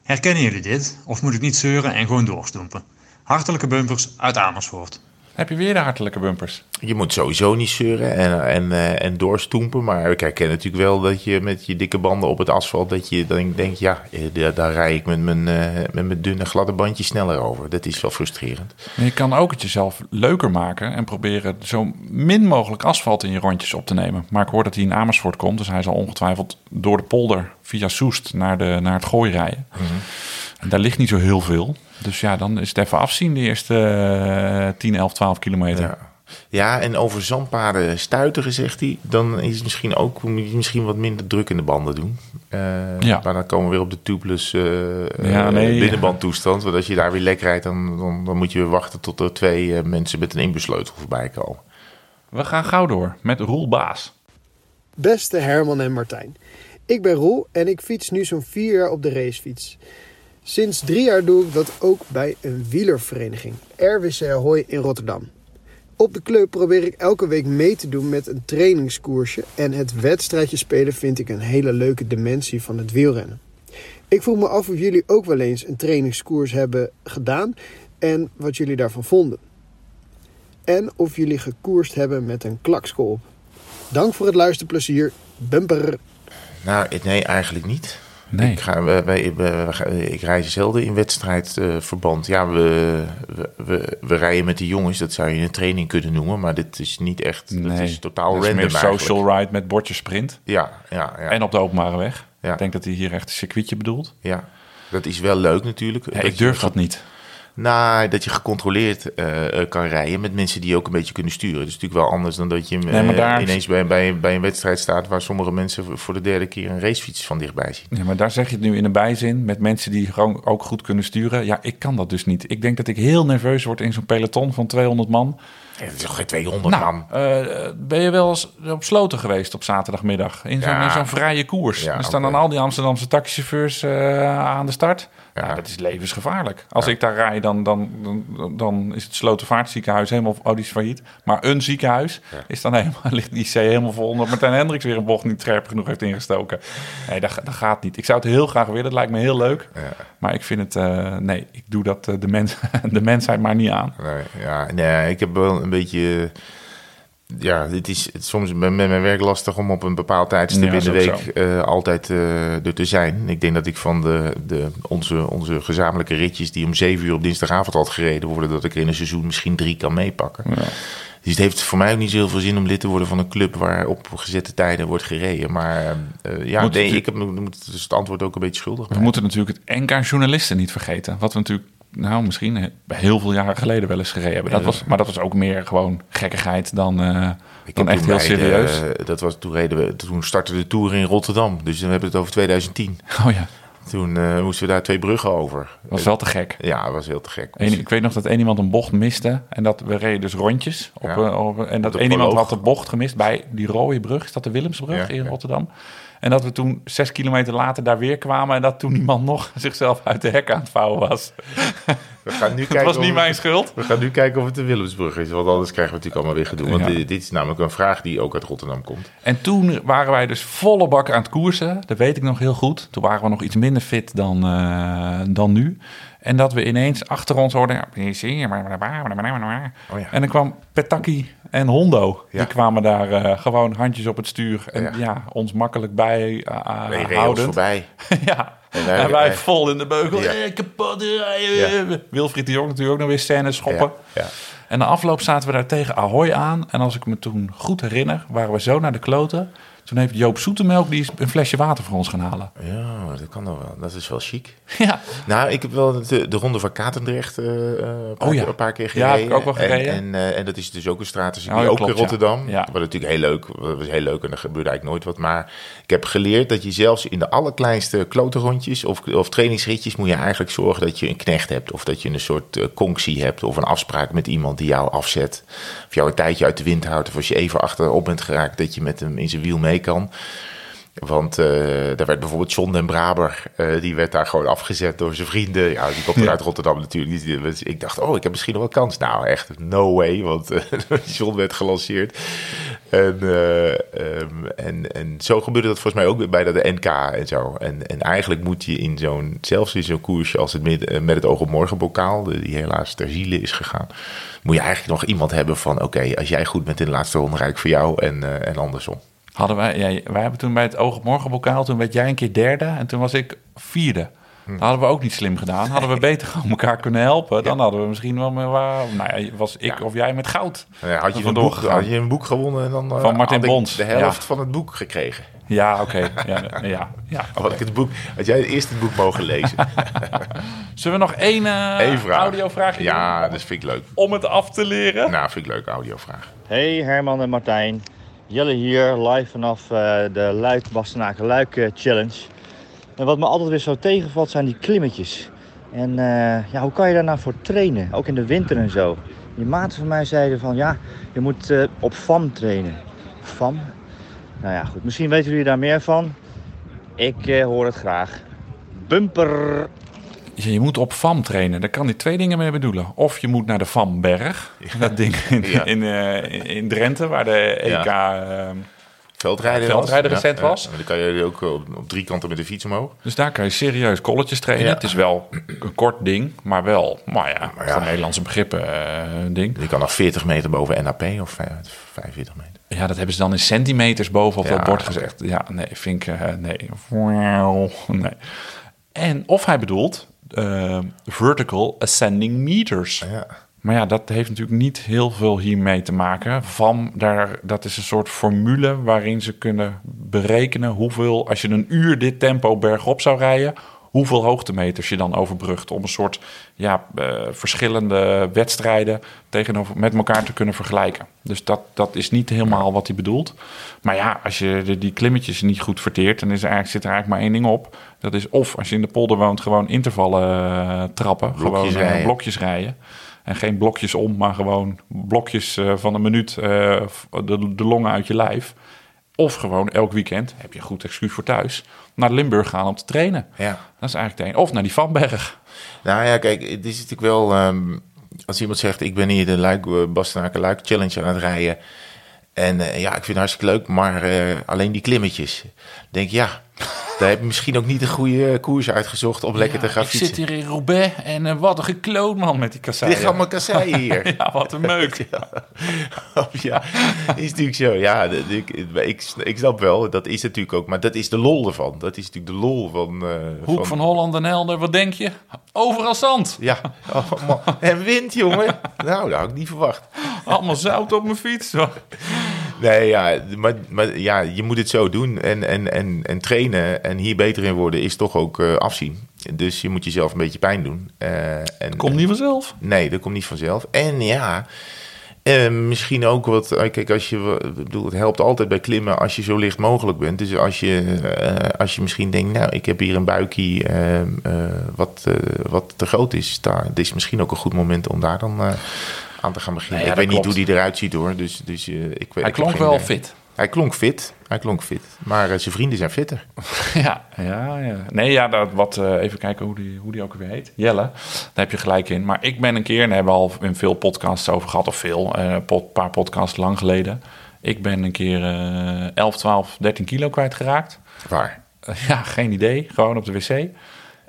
Herkennen jullie dit? Of moet ik niet zeuren en gewoon doorstoempen? Hartelijke bumpers uit Amersfoort. Heb je weer de hartelijke bumpers? Je moet sowieso niet zeuren en, en, eh, en doorstoempen. Maar ik herken natuurlijk wel dat je met je dikke banden op het asfalt... dat je dan denkt, ja, eh, daar, daar rij ik met mijn, eh, met mijn dunne gladde bandje sneller over. Dat is wel frustrerend. Je kan ook het jezelf leuker maken en proberen zo min mogelijk asfalt in je rondjes op te nemen. Maar ik hoor dat hij in Amersfoort komt, dus hij zal ongetwijfeld door de polder via Soest naar, de, naar het gooi rijden. En daar ligt niet zo heel veel. Dus ja, dan is het even afzien de eerste eh, 10, 11, 12 kilometer. Ja. Ja, en over zandpaden stuiteren, zegt hij. Dan is het misschien ook moet je misschien wat minder druk in de banden doen. Eh, Ja. Maar dan komen we weer op de tubeless eh Ja, eh, nee, binnenbandtoestand. Want als je daar weer lek rijdt, dan, dan, dan moet je weer wachten tot er twee eh, mensen met een inbussleutel voorbij komen. We gaan gauw door met Roel Baas. Beste Herman en Martijn. Ik ben Roel en ik fiets nu zo'n vier jaar op de racefiets. Sinds drie jaar doe ik dat ook bij een wielervereniging, RWC Ahoy in Rotterdam. Op de club probeer ik elke week mee te doen met een trainingskoersje en het wedstrijdje spelen vind ik een hele leuke dimensie van het wielrennen. Ik vroeg me af of jullie ook wel eens een trainingskoers hebben gedaan en wat jullie daarvan vonden. En of jullie gekoerst hebben met een klakskool. Dank voor het luisterplezier. Bumper. Nou, nee, eigenlijk niet. Nee. Ik, ga, wij, wij- ik reis zelden in wedstrijdverband. ja, we, we, we, rijden met de jongens. Dat zou je een training kunnen noemen. Maar dit is niet echt. Dat is totaal dat is random eigenlijk. social ride met bordje sprint. Ja, ja, ja. En op de openbare weg. Ja. Ik denk dat hij hier echt een circuitje bedoelt. ja. Dat is wel leuk natuurlijk. Ja, ik durf dat niet. Nou, dat je gecontroleerd eh, eh, kan rijden met mensen die ook een beetje kunnen sturen. Dat is natuurlijk wel anders dan dat je eh, Nee, maar daar- ineens bij, bij, bij een wedstrijd staat... waar sommige mensen voor de derde keer een racefiets van dichtbij zien. Ja, maar daar zeg je het nu in een bijzin met mensen die gewoon ook goed kunnen sturen. Ja, ik kan dat dus niet. Ik denk dat ik heel nerveus word in zo'n peloton van 200 man. Ja, het is toch geen 200 Nou, man? ben je wel eens op sloten geweest op zaterdagmiddag? In zo'n Ja. vrije koers. Ja, er staan dan al die Amsterdamse taxichauffeurs aan de start. Ja. Ja. dat is levensgevaarlijk. Als ik daar rijd, dan, dan, dan, dan is het Slotervaartziekenhuis helemaal... Oh, die is failliet. Maar een ziekenhuis is dan helemaal... ligt die IC helemaal vol... omdat Martijn Hendricks weer een bocht niet scherp genoeg heeft ingestoken. Nee, dat, dat gaat niet. Ik zou het heel graag willen. Dat lijkt me heel leuk. Maar ik vind het... eh, nee, ik doe dat eh, de, mens, de mensheid maar niet aan. Nee, ja, nee, ik heb wel een beetje... Ja, het is soms met mijn werk lastig om op een bepaald tijdstip Ja, in de week eh, altijd eh, er te zijn. Ik denk dat ik van de, de, onze, onze gezamenlijke ritjes die om zeven uur op dinsdagavond had gereden worden, dat ik in een seizoen misschien drie kan meepakken. Dus het heeft voor mij ook niet zo heel veel zin om lid te worden van een club waar op gezette tijden wordt gereden. Maar eh, ja, nee, het- ik heb moet dus het antwoord ook een beetje schuldig. We moeten natuurlijk het NK journalisten niet vergeten. Wat we natuurlijk, nou misschien heel veel jaren geleden wel eens gereden hebben. Dat was, maar dat was ook meer gewoon gekkigheid dan, eh, dan echt heel de- serieus. dat was, toen, reden we, toen startte de Tour in Rotterdam. Dus dan hebben we het over 2010. oh ja, Toen eh, moesten we daar twee bruggen over. was wel te gek. Ja, dat was heel te gek. Eén- ik weet nog dat één iemand een bocht miste. En dat we reden dus rondjes. Op, Ja. eh, op- en dat één iemand had de bocht gemist bij die rode brug. Is dat de Willemsbrug Ja, in ja. Rotterdam? En dat we toen zes kilometer later daar weer kwamen. En dat toen iemand nog zichzelf uit de hek aan het vouwen was. We gaan nu kijken was niet mijn schuld. We gaan nu kijken of het de Willemsbrug is. Want anders krijgen we natuurlijk allemaal weer gedoe. Want Ja. dit, dit is namelijk een vraag die ook uit Rotterdam komt. En toen waren wij dus volle bak aan het koersen. Dat weet ik nog heel goed. Toen waren we nog iets minder fit dan, eh, dan nu. En dat we ineens achter ons hoorden... Oh ja. En dan kwam Petaki en Hondo. Ja. Die kwamen daar eh, gewoon handjes op het stuur. En Ja. ja, ons makkelijk bij uh, ons houden. voorbij. ja. En wij- En wij wij- vol in de beugel. Ja. Eh, kapot. Wilfried de Jong natuurlijk ook nog weer scènes schoppen. En na afloop zaten we daar tegen Ahoy aan. En als ik me toen goed herinner, waren we zo naar de kloten. Toen heeft Joop Zoetemelk die een flesje water voor ons gaan halen. Ja, dat kan nog wel. Dat is wel chic. Ja, Nou, ik heb wel de, de ronde van Katendrecht eh, eh, een, paar Oh ja. keer, een paar keer Ja, gereden. heb ik ook wel gereden. En, en, eh, en dat is dus ook een strategie, Oh, ja, ook klopt, in Rotterdam. ja. Ja. Wat natuurlijk heel leuk, dat was heel leuk en er gebeurde eigenlijk nooit wat. Maar ik heb geleerd dat je zelfs in de allerkleinste klotenrondjes of, of trainingsritjes... moet je eigenlijk zorgen dat je een knecht hebt. Of dat je een soort eh, conctie hebt of een afspraak met iemand die jou afzet. Of jou een tijdje uit de wind houdt. Of als je even achterop bent geraakt, dat je met hem in zijn wiel mee kan. Want eh, daar werd bijvoorbeeld John den Braber, eh, die werd daar gewoon afgezet door zijn vrienden. Ja, die komt uit Rotterdam natuurlijk. Die- die- Ik dacht, oh, ik heb misschien nog wel kans. Nou, echt, no way, want John werd gelanceerd. En, eh, ehm, en, en zo gebeurde dat volgens mij ook bij de NK en zo. En, en eigenlijk moet je in zo'n, zelfs in zo'n koersje als het met, met het oog op morgen bokaal, die helaas ter ziele is gegaan, moet je eigenlijk nog iemand hebben van, oké, als jij goed bent in de laatste ronde, rijd ik voor jou en, en andersom. Hadden wij, ja, wij hebben toen bij het Oog op Morgen bokaal, toen werd jij een keer derde en toen was ik vierde. Hm. Dat hadden we ook niet slim gedaan. Hadden we beter gewoon elkaar kunnen helpen, dan hadden we misschien wel met waar. Nou ja, was ik Ja. of jij met goud. Ja, had, je een boek, had je een boek gewonnen en dan eh, Van Martin had ik Bons, de helft ja. van het boek gekregen. Ja, oké. Ja, ja, ja. Had, ik het boek, had jij eerst het boek mogen lezen? Zullen we nog één, eh Eén vraag. audiovraagje Ja, dat vind ik leuk. Om het af te leren? Nou, vind ik leuk, audiovraag. Hey Herman en Martijn. Jelle hier, live vanaf eh, de Luik Bastenaken Luik eh, Challenge. En wat me altijd weer zo tegenvalt zijn die klimmetjes. En eh, ja, hoe kan je daar nou voor trainen? Ook in de winter en zo. Die maten van mij zeiden van ja, je moet op FAM trainen. FAM? Nou ja, goed. Misschien weten jullie daar meer van. Ik hoor het graag. Bumper! Ja, je moet op FAM trainen. Daar kan die twee dingen mee bedoelen. Of je moet naar de FAMberg. Dat ding in, Ja. in, eh, in Drenthe, waar de EK... eh, Veldrijden, Veldrijden was. recent was. En dan kan je ook op, op drie kanten met de fiets omhoog. dus daar kan je serieus kolletjes trainen. Ja. Het is wel een kort ding, maar wel, maar ja, Maar ja. voor Nederlandse begrippen eh, een ding. Je kan nog 40 meter boven NAP of vijf- 45 meter. Ja, dat hebben ze dan in centimeters boven op Ja, dat bord gezegd. Ja, nee, vind ik, eh, nee. Nee. En of hij bedoelt eh, vertical ascending meters. Ja. Maar ja, dat heeft natuurlijk niet heel veel hiermee te maken. Van daar, dat is een soort formule waarin ze kunnen berekenen hoeveel, als je een uur dit tempo bergop zou rijden, hoeveel hoogtemeters je dan overbrugt. Om een soort ja, eh, verschillende wedstrijden tegenover, met elkaar te kunnen vergelijken. Dus dat, dat is niet helemaal wat hij bedoelt. Maar ja, als je de- die klimmetjes niet goed verteert, dan is er eigenlijk, zit er eigenlijk maar één ding op. Dat is of als je in de polder woont, gewoon intervallen eh, trappen. Blokjes gewoon eh, rijden. blokjes rijden. En geen blokjes om, maar gewoon blokjes van een minuut de, de longen uit je lijf. Of gewoon elk weekend, heb je een goed excuus voor thuis, naar Limburg gaan om te trainen. Ja. Dat is eigenlijk de een. Of naar die Vanberg. Nou ja, kijk, het is natuurlijk wel... ehm, als iemand zegt, ik ben hier de Luik, eh, Bastenaken Luik Challenge aan het rijden... En eh, ja, ik vind het hartstikke leuk, maar eh, alleen die klimmetjes. Denk ja, daar heb je misschien ook niet een goede koers uitgezocht om lekker te gaan ik fietsen. zit hier in Roubaix en eh, wat een gekloot man met die kasseien. Dit gaat mijn kasseien hier. ja, wat een meuk. ja, is natuurlijk zo. Ja, de- de- ik, ik, ik snap wel, dat is natuurlijk ook, maar dat is de lol ervan. Dat is natuurlijk de lol van... eh, Hoek van Holland en Helder, wat denk je? Overal zand. Ja, allemaal. en wind, jongen. Nou, dat had ik niet verwacht. Allemaal zout op mijn fiets. Nee, ja, maar, maar ja, je moet het zo doen. En, en, en, en trainen en hier beter in worden is toch ook eh, afzien. Dus je moet jezelf een beetje pijn doen. Eh, en, Komt niet vanzelf. Nee, dat komt niet vanzelf. En ja, eh, misschien ook wat. Kijk, als je. Bedoel, het helpt altijd bij klimmen als je zo licht mogelijk bent. Dus als je, als je misschien denkt, nou, ik heb hier een buikje wat, wat te groot is. Daar, dit is misschien ook een goed moment om daar dan aan te gaan beginnen. Ik weet niet hoe die eruit ziet hoor. Dus, dus eh, ik, weet- ik Hij heb klonk wel idee. fit. Hij klonk fit. Hij klonk fit. Maar eh, zijn vrienden zijn fitter. Ja, ja, ja. Nee, ja, dat, wat, eh, even kijken hoe die, hoe die ook weer heet. Jelle, daar heb je gelijk in. Maar ik ben een keer, en daar hebben we al in veel podcasts over gehad, of veel, een pot- paar podcasts lang geleden. Ik ben een keer eh 11, 12, 13 kilo kwijtgeraakt. Waar? Ja, geen idee. Gewoon op de wc.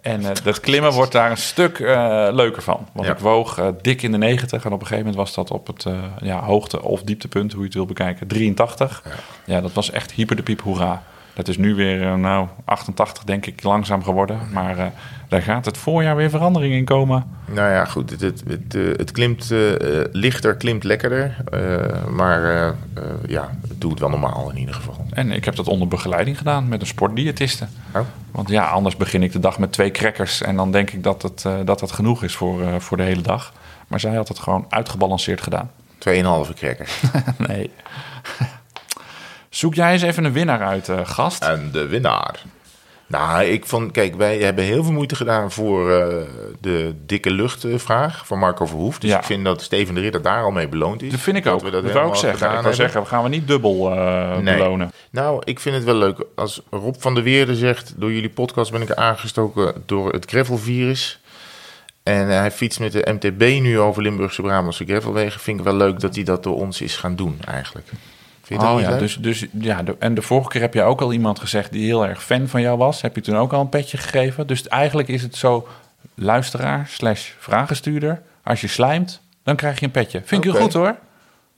En eh, dat klimmen wordt daar een stuk eh, leuker van. Want Ja. ik woog eh, dik in de 90. En op een gegeven moment was dat op het ja, hoogte- of dieptepunt, hoe je het wil bekijken, 83. Ja, dat was echt hyper de piep hoera. Dat is nu weer, eh, nou, 88 denk ik, langzaam geworden. Maar eh, daar gaat het voorjaar weer verandering in komen. Nou ja, goed. Het, het, het, eh, het klimt lichter, klimt lekkerder. Maar ja, het doet wel normaal in ieder geval. En ik heb dat onder begeleiding gedaan met een sportdiëtiste. Oh. Want ja, anders begin ik de dag met twee crackers. En dan denk ik dat het, dat, dat genoeg is voor, voor de hele dag. Maar zij had het gewoon uitgebalanceerd gedaan. 2,5 cracker. nee. Zoek jij eens even een winnaar uit, eh, gast. En de winnaar. Nou, ik vond, kijk, wij hebben heel veel moeite gedaan voor eh, de dikke luchtvraag van Marco Verhoef. Dus Ja. ik vind dat Steven de Ridder daar al mee beloond is. Dat vind ik ook. we Dat, dat wil ik zeggen. Ik zeggen, we gaan we niet dubbel Nee. belonen. Nou, ik vind het wel leuk. Als Rob van der Weerde zegt, door jullie podcast ben ik aangestoken door het gravelvirus. En hij fietst met de MTB nu over Limburgse Brabantse gravelwegen. Vind ik wel leuk dat hij dat door ons is gaan doen eigenlijk. Vind je dat Oh ja, leuk? dus, dus ja, de- en de vorige keer heb je ook al iemand gezegd die heel erg fan van jou was. Heb je toen ook al een petje gegeven? Dus eigenlijk is het zo, luisteraar slash vragenstuurder. Als je slijmt, dan krijg je een petje. Vind ik Oké. heel goed hoor.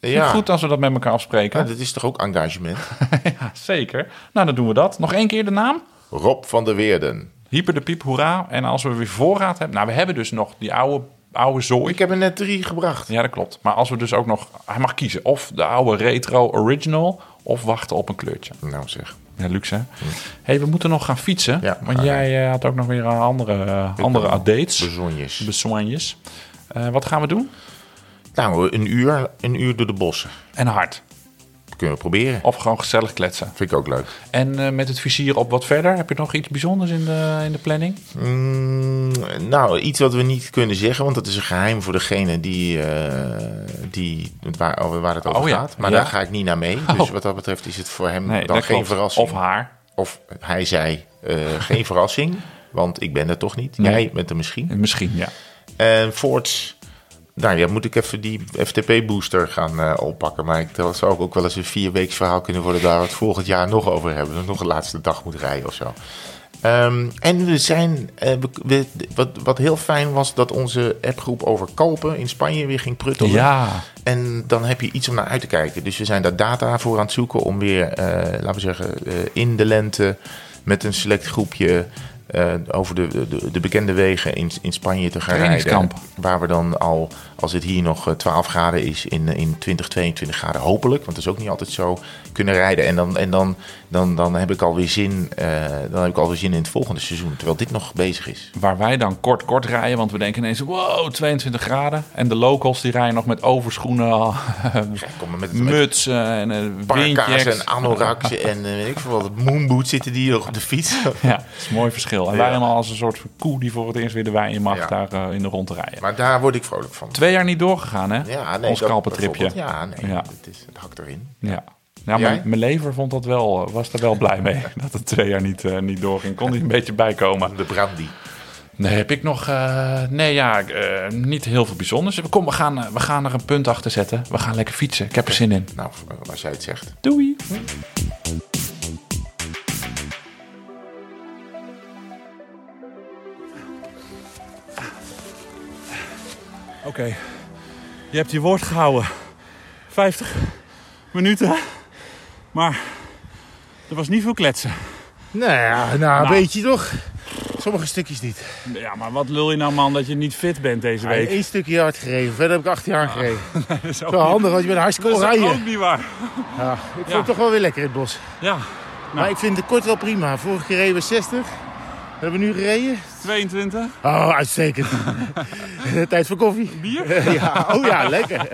Vind ik ja. goed als we dat met elkaar afspreken. Ja, dat is toch ook engagement? Ja, zeker. Nou, dan doen we dat. Nog één keer de naam. Rob van der Weerden. Hyper de piep, hoera. En als we weer voorraad hebben... Nou, we hebben dus nog die oude, oude zooi. Ik heb er net drie gebracht. Ja, dat klopt. Maar als we dus ook nog... Hij mag kiezen. Of de oude retro original... of wachten op een kleurtje. Nou zeg. Ja, luxe hè? hey, we moeten nog gaan fietsen. Ja, want ga jij eh, had ook nog weer andere, eh, andere updates. Bezonjes. Besoignes. Eh, wat gaan we doen? Nou, een uur, een uur door de bossen. En hard. Kunnen we proberen. Of gewoon gezellig kletsen. Vind ik ook leuk. En eh, met het vizier op wat verder. Heb je nog iets bijzonders in de, in de planning? Mm, nou, iets wat we niet kunnen zeggen, want dat is een geheim voor degene die, eh, die waar, waar het over Oh ja, gaat. Maar ja. daar ga ik niet naar mee. Dus Oh. wat dat betreft is het voor hem Nee, dan geen klopt. verrassing. Of haar. Of hij zei, eh, geen verrassing, want ik ben er toch niet. Nee. Jij bent er misschien. Misschien, ja. En Forts, nou ja, moet ik even die FTP-booster gaan eh, oppakken. Maar ik, dat zou ook wel eens een vierweeks verhaal kunnen worden... daar we het volgend jaar nog over hebben. Dat nog een laatste dag moet rijden of zo. Ehm, en we zijn, eh, we, wat, wat heel fijn was, dat onze appgroep over Kalpen in Spanje weer ging pruttelen. Ja. En dan heb je iets om naar uit te kijken. Dus we zijn daar data voor aan het zoeken om weer, eh, laten we zeggen, in de lente met een select groepje over de, de, de bekende wegen in, in Spanje te gaan rijden. Waar we dan al, als het hier nog eh, 12 graden is, in, in 20, 22 graden hopelijk, want dat is ook niet altijd zo, kunnen rijden. En dan, en dan, dan, dan heb ik alweer zin, eh, dan heb ik alweer zin in het volgende seizoen, terwijl dit nog bezig is. Waar wij dan kort kort rijden. Want we denken ineens, wow, 22 graden. En de locals die rijden nog met overschoenen, met, met mutsen en eh, windjacks. en anoraks en eh, weet ik veel wat, moonboots zitten die hier nog op de fiets. Ja, dat is een mooi verschil. En Ja. wij helemaal als een soort koe die voor het eerst weer de wei in mag Ja. daar eh, in de rond te rijden. Maar daar word ik vrolijk van. Twee jaar niet doorgegaan, hè? Ja, nee, Ons kalpentripje. Ja, nee, Ja. Het, is, het hakt erin. Ja. Ja, Jij? mijn, mijn lever vond dat wel, eh, was er wel blij mee dat het twee jaar niet, eh, niet doorging. Kon hij een beetje bijkomen. De brandy. Nee, heb ik nog. eh, nee, ja, niet heel veel bijzonders. Kom, we gaan, we gaan er een punt achter zetten. We gaan lekker fietsen. Ik heb er zin in. Nou, als jij het zegt. Doei. Oké, je hebt je woord gehouden. 50 minuten. Maar er was niet veel kletsen. Nou ja, nou, een beetje toch. Sommige stukjes niet. Ja, maar wat lul je nou man dat je niet fit bent deze week? Eén stukje hard gereden. Verder heb ik acht jaar gereden. Dat is ook Wel niet- handig, want je bent hartstikke dat is ook oranje. niet waar. Ja, ik vond Ja. het toch wel weer lekker in het bos. Ja, Maar ik vind de kort wel prima. Vorige keer reden we 60. Hebben we nu gereden? 22. Oh, uitstekend. Tijd voor koffie. Bier? ja, oh ja, lekker.